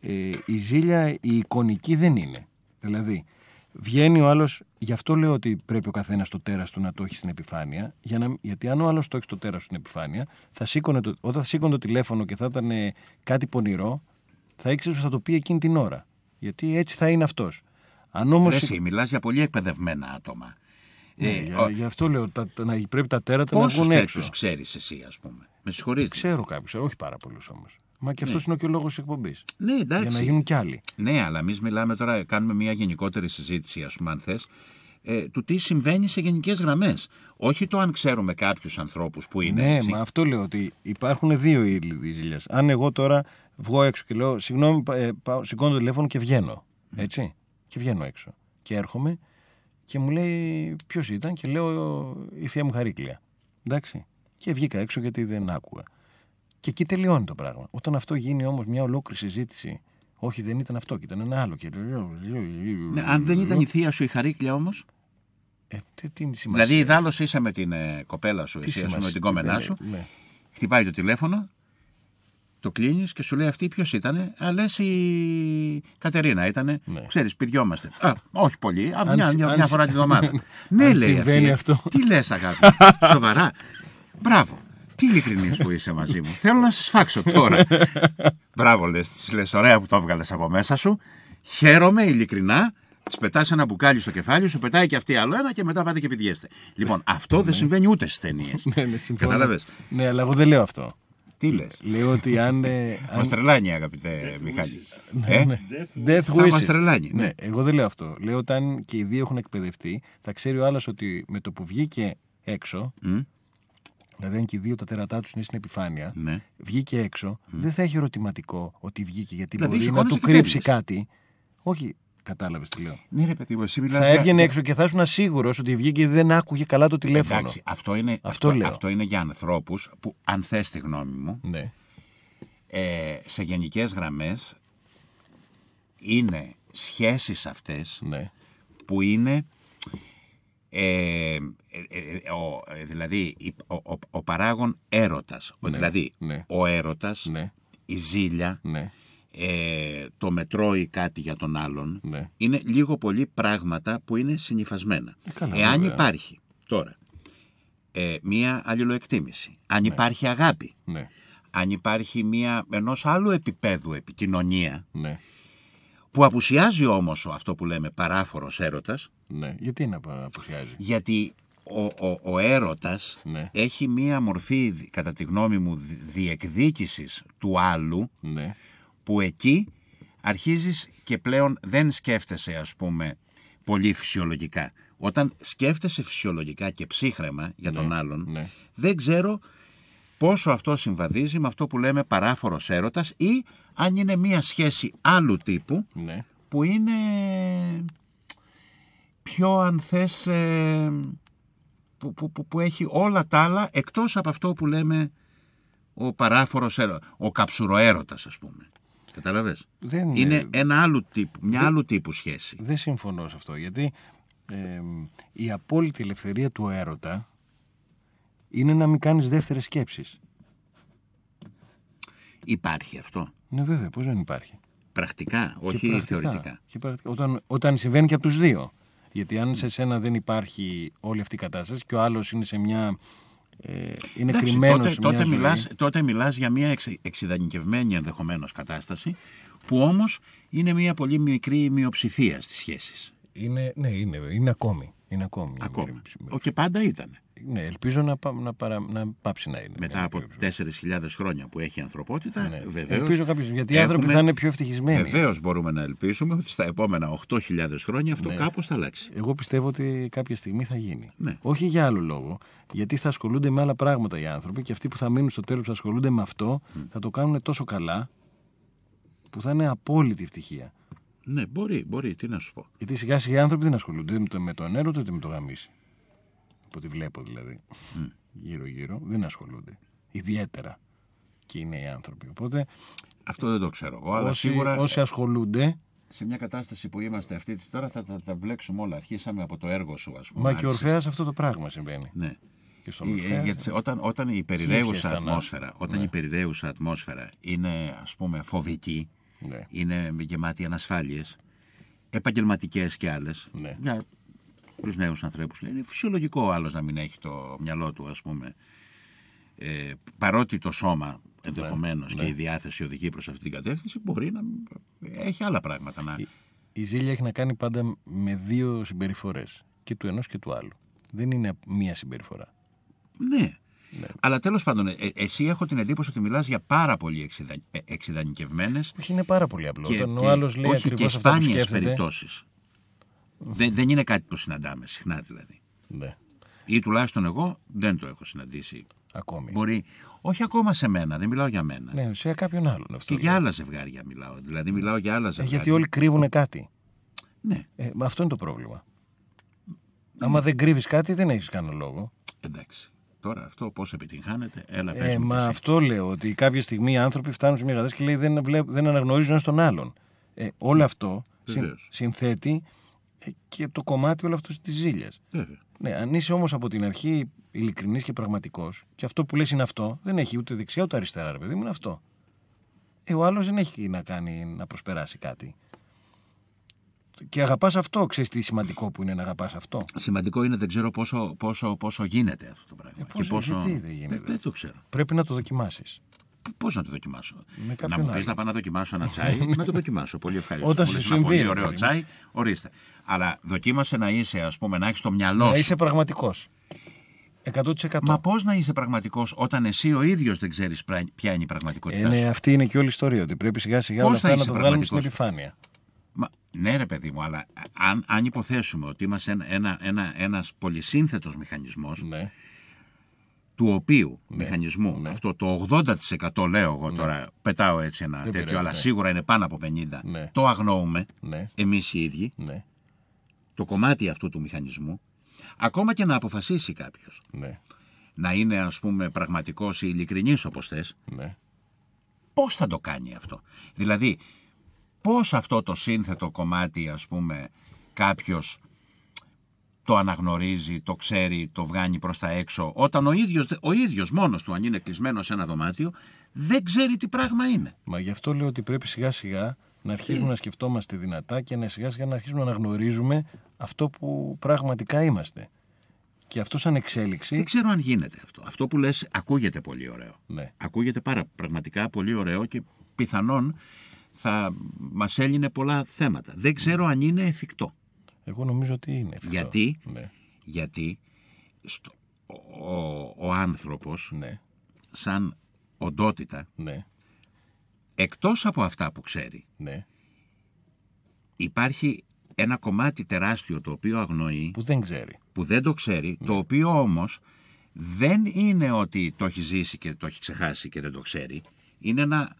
Ε, η ζήλια, η εικονική δεν είναι. Δηλαδή, βγαίνει ο άλλος, γι' αυτό λέω ότι πρέπει ο καθένας το τέρας του να το έχει στην επιφάνεια. Για να, γιατί αν ο άλλος το έχει το τέρας του στην επιφάνεια, θα σήκωνε το, όταν θα σήκωνε το τηλέφωνο και θα ήταν ε, κάτι πονηρό, θα ήξερε ότι θα το πει εκείνη την ώρα. Γιατί έτσι θα είναι αυτός. Αν όμως. Ρε Εσύ μιλάς για πολύ εκπαιδευμένα άτομα. Ναι, Ε, για, ο- γι' αυτό λέω τα, τα- να, πρέπει τα τέρατα να Πόσους βγουν έξω. τέτοιους ξέρεις εσύ ας πούμε. Με συγχωρείς. Ξέρω κάποιους, όχι πάρα πολλούς όμως. Μα και αυτός είναι και ο λόγος της εκπομπής. Ναι, εντάξει. Για να γίνουν κι άλλοι. Ναι, αλλά εμείς μιλάμε τώρα, κάνουμε μια γενικότερη συζήτηση, ας πούμε, αν θες, ε, του τι συμβαίνει σε γενικές γραμμές. Όχι το αν ξέρουμε κάποιους ανθρώπους που είναι ναι, έτσι. μα αυτό λέω ότι υπάρχουν δύο είδη ζήλιας. Αν εγώ τώρα βγω έξω και λέω, συγγνώμη, πα- ε, πάω, σηκώνω το τηλέφωνο και βγαίνω. Έτσι. Και βγαίνω έξω. Και έρχομαι και μου λέει ποιος ήταν και λέω η θεία μου χαρίκλια. Εντάξει. Και βγήκα έξω γιατί δεν άκουγα. Και εκεί τελειώνει το πράγμα. Όταν αυτό γίνει όμως μια ολόκληρη συζήτηση. Όχι, δεν ήταν αυτό, και ήταν ένα άλλο. Και... Ναι, αν δεν ήταν η θεία σου η χαρίκλια όμως; Ε, τι, τι σημασία; Δηλαδή, ιδάλω είσαι με την ε, κοπέλα σου, Τι εσύ, ας πούμε, με σημασία, την κόμενά ναι, σου. ναι. Χτυπάει το τηλέφωνο, το κλείνεις και σου λέει αυτή ποιος ήταν. Α, λες η Κατερίνα ήταν. Ναι. Ξέρεις, πηδιόμαστε. Α, όχι πολύ. Α, Αν μια, συ- μια, αν μια συ- φορά τη βδομάδα. ναι, Αν λέει συμβαίνει αυτή. αυτό. Τι λες, αγάπη. Σοβαρά. Μπράβο. Τι ειλικρινής που είσαι μαζί μου. Θέλω να σε σφάξω τώρα. Μπράβο, λες. Τη λες, ωραία που το έβγαλες από μέσα σου. Χαίρομαι ειλικρινά. Τη πετάς ένα μπουκάλι στο κεφάλι, σου πετάει και αυτή άλλο ένα και μετά πάτε και πηδιέστε. Λοιπόν, αυτό δεν συμβαίνει ούτε στις ταινίες. Ναι, ναι, συμφωνώ. Κατάλαβες; Ναι, αλλά εγώ δεν λέω αυτό. Τι λες; Λέω ότι αν. ε, Μας αν... τρελάνει, αγαπητέ Μιχάλη. Ναι, Ε; ναι. Death Θα μας wishes. τρελάνει, Ναι. ναι. εγώ δεν λέω αυτό. Λέω ότι αν και οι δύο έχουν εκπαιδευτεί, θα ξέρει ο άλλος ότι με το που βγήκε έξω, Μμ, δηλαδή αν και οι δύο τα τέρατά τους είναι στην επιφάνεια, Ναι. βγήκε έξω, δεν θα έχει ερωτηματικό ότι βγήκε γιατί Δηλαδή, μπορεί να σηκώνεσαι του και κρύψει φεύγεις. κάτι. Όχι, κατάλαβες τι λέω. Ναι, ρε παιδί μου, εσύ μιλάς Θα για- έβγαινε έξω και θα ήσουν σίγουρο ότι βγήκε γιατί δεν άκουγε καλά το τηλέφωνο. Εντάξει, αυτό είναι, Αυτό αυτό, λέω. αυτό είναι για ανθρώπους που, αν θες τη γνώμη μου, Ναι. ε, σε γενικές γραμμές είναι σχέσεις αυτές Ναι. που είναι ε, ε, ε, ε, ο, ε, δηλαδή η- ο, ο, ο παράγων έρωτας Ο- Ναι, δηλαδή ναι. ο έρωτας Ναι. η ζήλια Ναι. Ε, το μετρώει κάτι για τον άλλον Ναι. είναι λίγο πολύ πράγματα που είναι συνυφασμένα. Ε, καλά, Εάν βέβαια. υπάρχει τώρα ε, μία αλληλοεκτίμηση, αν υπάρχει αγάπη, Ναι. αν υπάρχει μία ενός άλλου επίπεδου επικοινωνία, Ναι. που απουσιάζει όμως ο, αυτό που λέμε παράφορος έρωτας, Ναι. Γιατί να απουσιάζει; γιατί ο, ο, ο έρωτας Ναι. έχει μία μορφή, κατά τη γνώμη μου, δι- διεκδίκησης του άλλου, Ναι. Που εκεί αρχίζεις και πλέον δεν σκέφτεσαι ας πούμε πολύ φυσιολογικά. Όταν σκέφτεσαι φυσιολογικά και ψύχρεμα για τον άλλον, ναι. δεν ξέρω πόσο αυτό συμβαδίζει με αυτό που λέμε παράφορος έρωτας ή αν είναι μια σχέση άλλου τύπου Ναι. που είναι πιο αν θες ε, που, που, που, που έχει όλα τα άλλα εκτός από αυτό που λέμε ο παράφορος έρωτας, ο καψουροέρωτας ας πούμε. Καταλαβες. Δεν Είναι ένα άλλο τύπου, μια άλλου τύπου σχέση. Δεν συμφωνώ σε αυτό, γιατί ε, η απόλυτη ελευθερία του έρωτα είναι να μην κάνεις δεύτερες σκέψεις. Υπάρχει αυτό. Ναι βέβαια, πώς δεν υπάρχει; Πρακτικά, Και όχι πρακτικά. θεωρητικά. Και πρακτικά. Όταν, όταν συμβαίνει και από τους δύο. Γιατί αν σε σένα δεν υπάρχει όλη αυτή η κατάσταση και ο άλλος είναι σε μια... Ε, είναι Εντάξει, κρυμμένος τότε, σε μια τότε, ζωή. μιλάς, τότε μιλάς για μια εξ, εξειδανικευμένη ενδεχομένως κατάσταση που όμως είναι μια πολύ μικρή μειοψηφία στις σχέσεις. Είναι, ναι, είναι, είναι ακόμη. Είναι ακόμη. Ακόμα. Ο και πάντα ήταν. Ναι, ελπίζω να, πά- να, παρα, να πάψει να είναι. Μετά από 4.000 χρόνια που έχει η ανθρωπότητα, Ναι. βεβαίως, Ελπίζω κάποιος, γιατί οι άνθρωποι έχουμε- θα είναι πιο ευτυχισμένοι. Βεβαίως μπορούμε να ελπίσουμε ότι στα επόμενα 8.000 χρόνια αυτό Ναι. κάπως θα αλλάξει. Εγώ πιστεύω ότι κάποια στιγμή θα γίνει. Ναι. Όχι για άλλο λόγο. Γιατί θα ασχολούνται με άλλα πράγματα οι άνθρωποι και αυτοί που θα μείνουν στο τέλος που θα ασχολούνται με αυτό θα το κάνουν τόσο καλά που θα είναι απόλυτη ευτυχία. Ναι, μπορεί, μπορεί, τι να σου πω. Γιατί σιγά σιγά οι άνθρωποι δεν ασχολούνται είτε με τον έρωτα είτε με το γαμίσι. Από ό,τι βλέπω δηλαδή. Γύρω-γύρω δεν ασχολούνται. Ιδιαίτερα και είναι οι άνθρωποι. Οπότε. Αυτό δεν το ξέρω εγώ. Αλλά όσοι, σίγουρα... όσοι ασχολούνται. Σε μια κατάσταση που είμαστε αυτή τη τώρα θα τα, βλέξουμε όλα. Αρχίσαμε από το έργο σου, ας πούμε. Μα και ο Ορφαία αυτό το πράγμα συμβαίνει. Ναι. Και στον Ορφέα, γιατί όταν, όταν η περιραίουσα ατμόσφαιρα, όταν ναι. η περιραίουσα ατμόσφαιρα είναι ας πούμε φοβική, ναι. είναι γεμάτη ανασφάλειες, επαγγελματικές και άλλες. Ναι. Για τους νέους ανθρώπους. Είναι φυσιολογικό ο άλλος να μην έχει το μυαλό του, ας πούμε. Ε, παρότι το σώμα ενδεχομένως ναι, και ναι. η διάθεση οδηγεί προς αυτή την κατεύθυνση, μπορεί να έχει άλλα πράγματα. Να... Η, η ζήλια έχει να κάνει πάντα με δύο συμπεριφορές. Και του ενός και του άλλου. Δεν είναι μία συμπεριφορά. Ναι. Ναι. Αλλά τέλος πάντων, ε, εσύ έχω την εντύπωση ότι μιλάς για πάρα πολύ εξειδα... Ε, εξειδανικευμένε. Όχι, είναι πάρα πολύ απλό. Και, Όταν ο άλλος λέει ακριβώς αυτό που σκέφτεται. περιπτώσεις. Δεν, δεν είναι κάτι που συναντάμε συχνά δηλαδή. Ναι. Ή τουλάχιστον εγώ δεν το έχω συναντήσει. Ακόμη. Μπορεί, όχι ακόμα σε μένα, δεν μιλάω για μένα. Ναι, σε κάποιον άλλον. Αυτό και για άλλα ζευγάρια μιλάω. Δηλαδή μιλάω για άλλα ζευγάρια. Ε, γιατί όλοι κρύβουν κάτι. Ναι. Ε, αυτό είναι το πρόβλημα. Ναι. Άμα δεν κρύβεις κάτι, δεν έχεις κανένα λόγο. Εντάξει. Τώρα αυτό πώς επιτυγχάνεται, έλα ε, Μα αυτό λέω, ότι κάποια στιγμή οι άνθρωποι φτάνουν σε μια κατάσταση και λέει δεν, δεν αναγνωρίζουν ένα τον άλλον. Ε, όλο αυτό συν, συνθέτει ε, και το κομμάτι όλο αυτός της ζήλιας. Ναι, αν είσαι όμως από την αρχή ειλικρινής και πραγματικός, και αυτό που λες είναι αυτό, δεν έχει ούτε δεξιά ούτε αριστερά, ρε παιδί μου, είναι αυτό. Ε, ο άλλος δεν έχει να κάνει να προσπεράσει κάτι. Και αγαπάς αυτό, ξέρεις τι σημαντικό που είναι να αγαπάς αυτό. Σημαντικό είναι, δεν ξέρω πόσο, πόσο, πόσο γίνεται αυτό το πράγμα. Ε, πώς, και πόσο... Γιατί δεν γίνεται; Δεν, το ξέρω. Πρέπει να το δοκιμάσεις. Πώς να το δοκιμάσω; να μου πεις να πάω να δοκιμάσω ένα τσάι, να το δοκιμάσω. Πολύ ευχαριστώ. Όταν σου συμβεί. Πολύ ωραίο τσάι, ορίστε. Αλλά δοκίμασε να είσαι, ας πούμε, να έχεις το μυαλό σου. Να είσαι πραγματικός. 100%. Μα πώς να είσαι πραγματικός όταν εσύ ο ίδιος δεν ξέρεις ποια είναι η πραγματικότητα. Ε, ναι, αυτή είναι και όλη η ιστορία. Ότι πρέπει σιγά σιγά όλα αυτά να το βγάλουμε στην επιφάνεια. Μα, ναι, ρε παιδί μου, αλλά αν, αν υποθέσουμε ότι είμαστε ένα, ένα, ένα, ένας πολυσύνθετος μηχανισμός, ναι. του οποίου ναι. μηχανισμού, ναι. αυτό το 80% λέω εγώ ναι. τώρα, πετάω έτσι ένα τέτοιο, πειράζει, αλλά σίγουρα είναι πάνω από 50, το αγνοούμε εμείς οι ίδιοι, το κομμάτι αυτού του μηχανισμού, ακόμα και να αποφασίσει κάποιος να είναι ας πούμε πραγματικός ή ειλικρινής όπως θες, πώς θα το κάνει αυτό; Δηλαδή, πώς αυτό το σύνθετο κομμάτι ας πούμε κάποιος το αναγνωρίζει, το ξέρει, το βγάνει προς τα έξω όταν ο ίδιος, ο ίδιος μόνος του αν είναι κλεισμένος σε ένα δωμάτιο δεν ξέρει τι πράγμα είναι; Μα γι' αυτό λέω ότι πρέπει σιγά σιγά να αρχίσουμε να σκεφτόμαστε δυνατά και να σιγά σιγά να αρχίσουμε να αναγνωρίζουμε αυτό που πραγματικά είμαστε. Και αυτό σαν εξέλιξη. Δεν ξέρω αν γίνεται αυτό. Αυτό που λες ακούγεται πολύ ωραίο. Ναι. Ακούγεται πάρα πραγματικά πολύ ωραίο και πιθανόν θα μας έλυνε πολλά θέματα. Δεν ξέρω αν είναι εφικτό. Εγώ νομίζω ότι είναι εφικτό. Γιατί, ναι. γιατί στο, ο, ο άνθρωπος ναι. σαν οντότητα ναι. Εκτός από αυτά που ξέρει ναι. υπάρχει ένα κομμάτι τεράστιο το οποίο αγνοεί που δεν ξέρει που δεν το ξέρει ναι. το οποίο όμως δεν είναι ότι το έχει ζήσει και το έχει ξεχάσει και δεν το ξέρει είναι ένα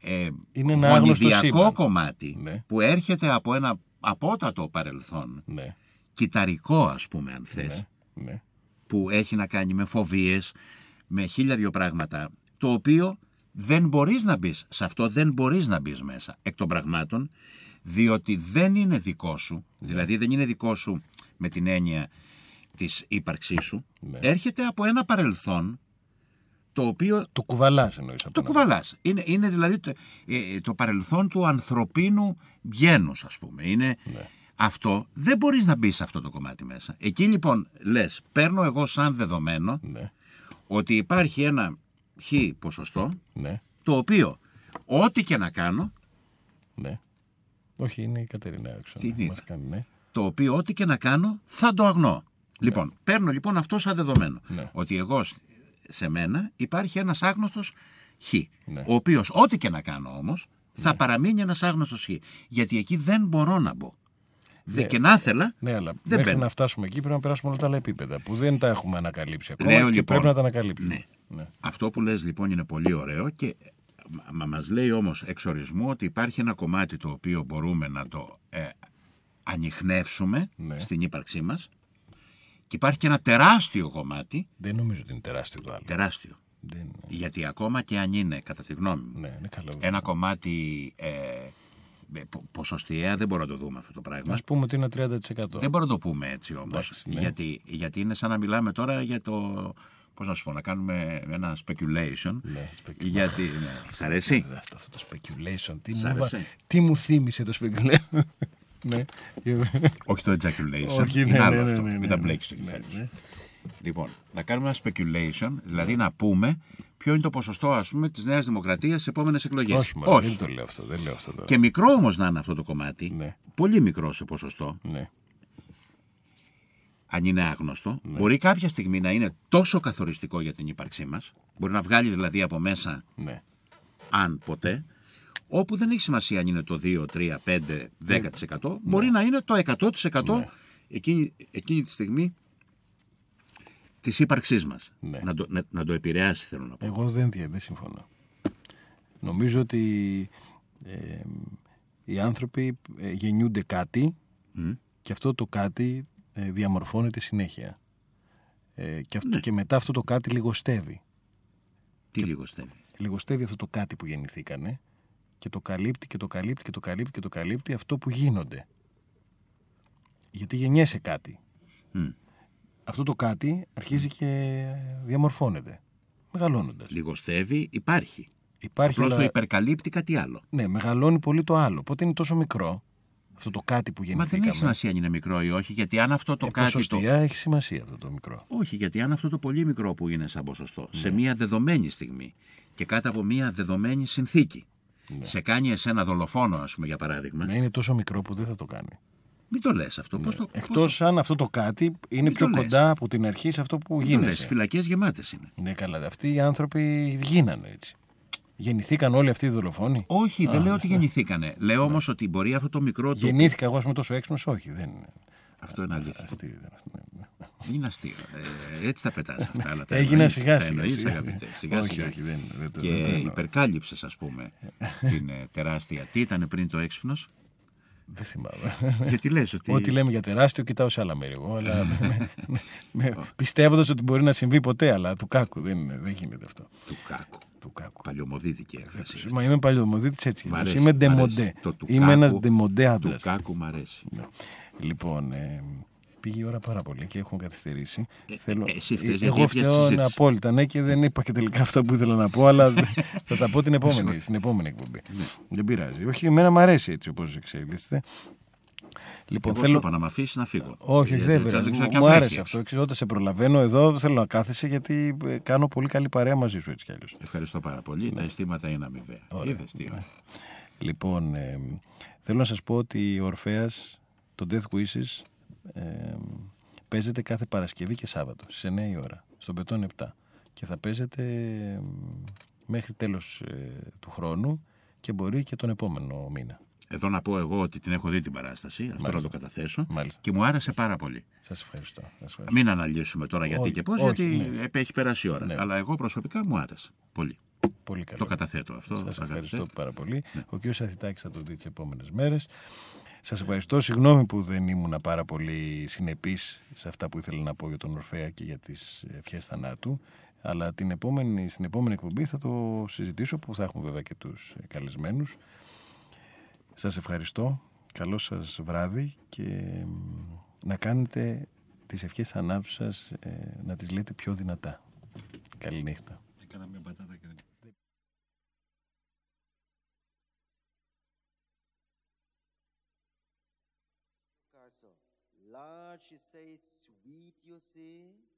ε, είναι ένα κομμάτι ναι. που έρχεται από ένα απότατο παρελθόν, ναι. κυταρικό ας πούμε αν θες, ναι. ναι. που έχει να κάνει με φοβίες, με χίλια δυο πράγματα, το οποίο δεν μπορείς να μπεις σε αυτό δεν μπορείς να μπεις μέσα εκ των πραγμάτων, διότι δεν είναι δικό σου, ναι. δηλαδή δεν είναι δικό σου με την έννοια της ύπαρξής σου, ναι. έρχεται από ένα παρελθόν το οποίο... Το κουβαλάς εννοείς. Το κουβαλάς. Είναι, είναι δηλαδή το, ε, το παρελθόν του ανθρωπίνου γένους ας πούμε. Είναι ναι. αυτό. Δεν μπορείς να μπεις σε αυτό το κομμάτι μέσα. Εκεί λοιπόν λες, παίρνω εγώ σαν δεδομένο ναι. ότι υπάρχει ένα χ ποσοστό ναι. το οποίο ό,τι και να κάνω ναι. Όχι, είναι η Κατερίνα έξω. Τι μας κάνει, ναι. Το οποίο ό,τι και να κάνω θα το αγνώ. Λοιπόν, παίρνω λοιπόν αυτό σαν δεδομένο. Ναι. Ότι εγώ σε μένα υπάρχει ένας άγνωστος χ. Ναι. Ο οποίος ό,τι και να κάνω όμως θα Ναι. παραμείνει ένας άγνωστος χ. Γιατί εκεί δεν μπορώ να μπω. Δε, και να ήθελα. Ναι, αλλά δεν μέχρι μπαίνω. να φτάσουμε εκεί πρέπει να περάσουμε όλα τα άλλα επίπεδα που δεν τα έχουμε ανακαλύψει ακόμα Λέω, και λοιπόν, πρέπει να τα ανακαλύψουμε. Ναι. Ναι. Αυτό που λες λοιπόν είναι πολύ ωραίο και Μα μας λέει όμως εξορισμού ότι υπάρχει ένα κομμάτι το οποίο μπορούμε να το ε, ανοιχνεύσουμε Ναι. στην ύπαρξή μας και υπάρχει και ένα τεράστιο κομμάτι, Δεν νομίζω ότι είναι τεράστιο το άλλο. τεράστιο, Δεν... γιατί ακόμα και αν είναι, κατά τη γνώμη μου, Ναι, είναι καλό. ένα κομμάτι ε, ε, πο- ποσοστιαία δεν μπορούμε να το δούμε αυτό το πράγμα. Α πούμε ότι είναι 30%. Δεν μπορούμε να το πούμε έτσι όμως, Εντάξει, ναι. γιατί, γιατί είναι σαν να μιλάμε τώρα για το... Πώς να σου πω, να κάνουμε ένα speculation. Ναι, speculation. Γιατί, ναι, σ' αρέσει. Ε, Αυτό, αυτό το speculation. Τι Σ' μου, άρεσε; βα- τι μου θύμισε το speculation. ναι. Όχι το ejaculation. Όχι, είναι ναι, άλλο ναι, ναι, αυτό. ναι, Μην ναι, τα ναι. μπλέξεις το Ναι, κεφάλι σου. ναι. Λοιπόν, να κάνουμε ένα speculation, δηλαδή να πούμε ποιο είναι το ποσοστό, ας πούμε, της Νέας Δημοκρατίας στις επόμενες εκλογές. Όχι, μωρέ, δεν το λέω αυτό. Δεν λέω αυτό τώρα. Και μικρό όμως να είναι αυτό το κομμάτι, Ναι. πολύ μικρό σε ποσοστό, Ναι. Αν είναι άγνωστο, μπορεί κάποια στιγμή να είναι τόσο καθοριστικό για την ύπαρξή μας, μπορεί να βγάλει δηλαδή από μέσα, Ναι. αν ποτέ, όπου δεν έχει σημασία αν είναι το 2, 3, 5, 10%, μπορεί να είναι το 100% Ναι. εκείνη, εκείνη τη στιγμή της ύπαρξής μας. Ναι. Να, το, να, να το επηρεάσει θέλω να πω. Εγώ δεν, δια- δεν συμφωνώ. Νομίζω ότι ε, οι άνθρωποι ε, γεννιούνται κάτι Μμ. και αυτό το κάτι ε, διαμορφώνεται συνέχεια. Ε, και, αυτό, Ναι. και μετά αυτό το κάτι λιγοστεύει. Τι λίγο στέλνει. Λιγοστεύει αυτό το κάτι που γεννηθήκανε και το καλύπτει και το καλύπτει και το καλύπτει και το καλύπτει αυτό που γίνονται. Γιατί γεννιέσαι κάτι. Μμ. Αυτό το κάτι αρχίζει και διαμορφώνεται. Μεγαλώνοντας. Λιγοστεύει, υπάρχει. Υπάρχει Απλώς το αλλά- υπερκαλύπτει κάτι άλλο. Ναι, μεγαλώνει πολύ το άλλο. Οπότε είναι τόσο μικρό αυτό το κάτι που Μα γεννηθήκαμε. δεν έχει σημασία αν είναι μικρό ή όχι, γιατί αν αυτό το Ε, κάτι. Το... ποσοστιαία έχει σημασία αυτό το μικρό. Όχι, γιατί αν αυτό το πολύ μικρό που είναι σαν ποσοστό, Ναι. σε μια δεδομένη στιγμή και κάτω από μια δεδομένη συνθήκη, σε κάνει εσένα δολοφόνο, ας πούμε, για παράδειγμα. Ναι, είναι τόσο μικρό που δεν θα το κάνει. Μην το λες αυτό. Πώς το, πώς Εκτός αν αυτό το κάτι είναι Μην πιο το λες. κοντά από την αρχή σε αυτό που το, μην το γίνεσαι. λες, φυλακές γεμάτες είναι. Ναι, καλά. Αυτοί οι άνθρωποι γίνανε έτσι. Γεννηθήκαν όλοι αυτοί οι δολοφόνοι; Όχι, δεν λέω ότι ναι. γεννηθήκανε. Λέω όμως ότι μπορεί αυτό το μικρό του. Γεννήθηκα εγώ, ας πούμε, τόσο έξυπνος; Όχι, δεν είναι. Αυτό είναι αλήθεια. Αστείο ήταν αυτό. ναι, ναι. Δεν είναι αστείο. Ε, έτσι τα πετάς αυτά. Αλλά τα Έγινα εννοείς, σιγά τα σιγά, εννοείς, σιγά. αγαπητέ, σιγά Όχι, σιγά. όχι, δεν- δεν το- Και δεν το εννοώ. υπερκάλυψες, ας πούμε, την ε, τεράστια. Τι ήταν πριν το έξυπνος; Δεν θυμάμαι. Γιατί λες ότι. Ό,τι λέμε για τεράστιο, κοιτάω σε άλλα μέρη εγώ. Αλλά πιστεύοντας ότι μπορεί να συμβεί ποτέ, αλλά του κάκου δεν, είναι, δεν γίνεται αυτό. Του κάκου. Του κάκου. Παλιομοδίτικη έκφραση. Μα είμαι παλιομοδίτης έτσι. Μ' κι αρέσει, Είμαι μ' αρέσει. ντεμοντέ. Το του Είμαι ένας κάκου- ντεμοντέ Του άντρας. κάκου μ' αρέσει. Λοιπόν, ε, πήγε η ώρα πάρα πολύ και έχουμε καθυστερήσει. Ε, ε, εσύ φταίς, γιατί εγώ έπιασες τη φταίω συζήτηση. απόλυτα, ναι, και δεν είπα και τελικά αυτό που ήθελα να πω, αλλά θα τα πω την επόμενη, στην επόμενη εκπομπή. Ναι. Δεν πειράζει. Όχι, εμένα μου αρέσει έτσι όπως εξελίσσεται. Λοιπόν, Εγώ σου θέλω. είπα να με αφήσεις να φύγω. Όχι, Γιατί δεν δεν πειράζει. ξέρω Μου, κι αν μου θα άρεσε έχει. αυτό. Ξέρω, όταν σε προλαβαίνω εδώ, θέλω να κάθεσαι γιατί ε, κάνω πολύ καλή παρέα μαζί σου έτσι κι αλλιώς. Ευχαριστώ πάρα πολύ. Τα αισθήματα είναι αμοιβαία. Ναι. Ωραία. Είδες τι ωραία. Λοιπόν, ε, θέλω να σας πω ότι ο Ορφέας, το Death Wishes, ε, παίζεται κάθε Παρασκευή και Σάββατο, στις 9 η ώρα, στον Πετών 7. Και θα παίζεται ε, μέχρι τέλος ε, του χρόνου και μπορεί και τον επόμενο μήνα. Εδώ να πω εγώ ότι την έχω δει την παράσταση, αυτό Μάλιστα. να το καταθέσω. Μάλιστα. Και μου άρεσε πάρα πολύ. Σας ευχαριστώ. Σας ευχαριστώ. Μην αναλύσουμε τώρα γιατί Όχι, και πώς, όχι, γιατί ναι. επ- έχει περάσει η ώρα. Ναι. Αλλά εγώ προσωπικά μου άρεσε. Πολύ. Πολύ καλό. Το καταθέτω αυτό. Σας αγαπητέ. ευχαριστώ πάρα πολύ. Ναι. Ο κ. Αθητάκης θα το δει τις επόμενες μέρες. Σας ευχαριστώ. Συγγνώμη που δεν ήμουν πάρα πολύ συνεπής σε αυτά που ήθελα να πω για τον Ορφέα και για τις ευχές θανάτου. Αλλά την επόμενη, στην επόμενη εκπομπή θα το συζητήσω που θα έχουμε βέβαια και τους καλεσμένους. Σας ευχαριστώ. Καλό σας βράδυ και μ, να κάνετε τις ευχές θανάτου σας ε, να τις λέτε πιο δυνατά. Καληνύχτα. Έκανα μια πατάτα και δεν... Carso. Lord, she say it's sweet, you see.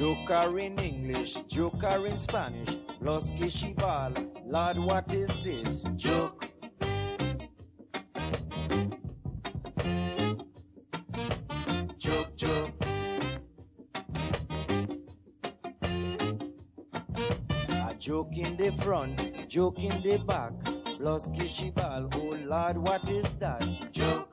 Joker in English, Joker in Spanish, Los que Lord, what is this? Joke. Joke, joke. A joke in the front, joke in the back, Los que oh Lord, what is that? Joke.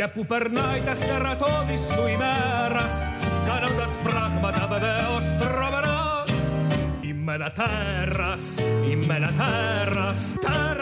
Και που περνάει τα στερατώδης του ημέρας κάνοντας πράγματα βεβαίως τρομερά. Είμαι ένα τέρας, είμαι ένα τέρας, τέρας, τέρας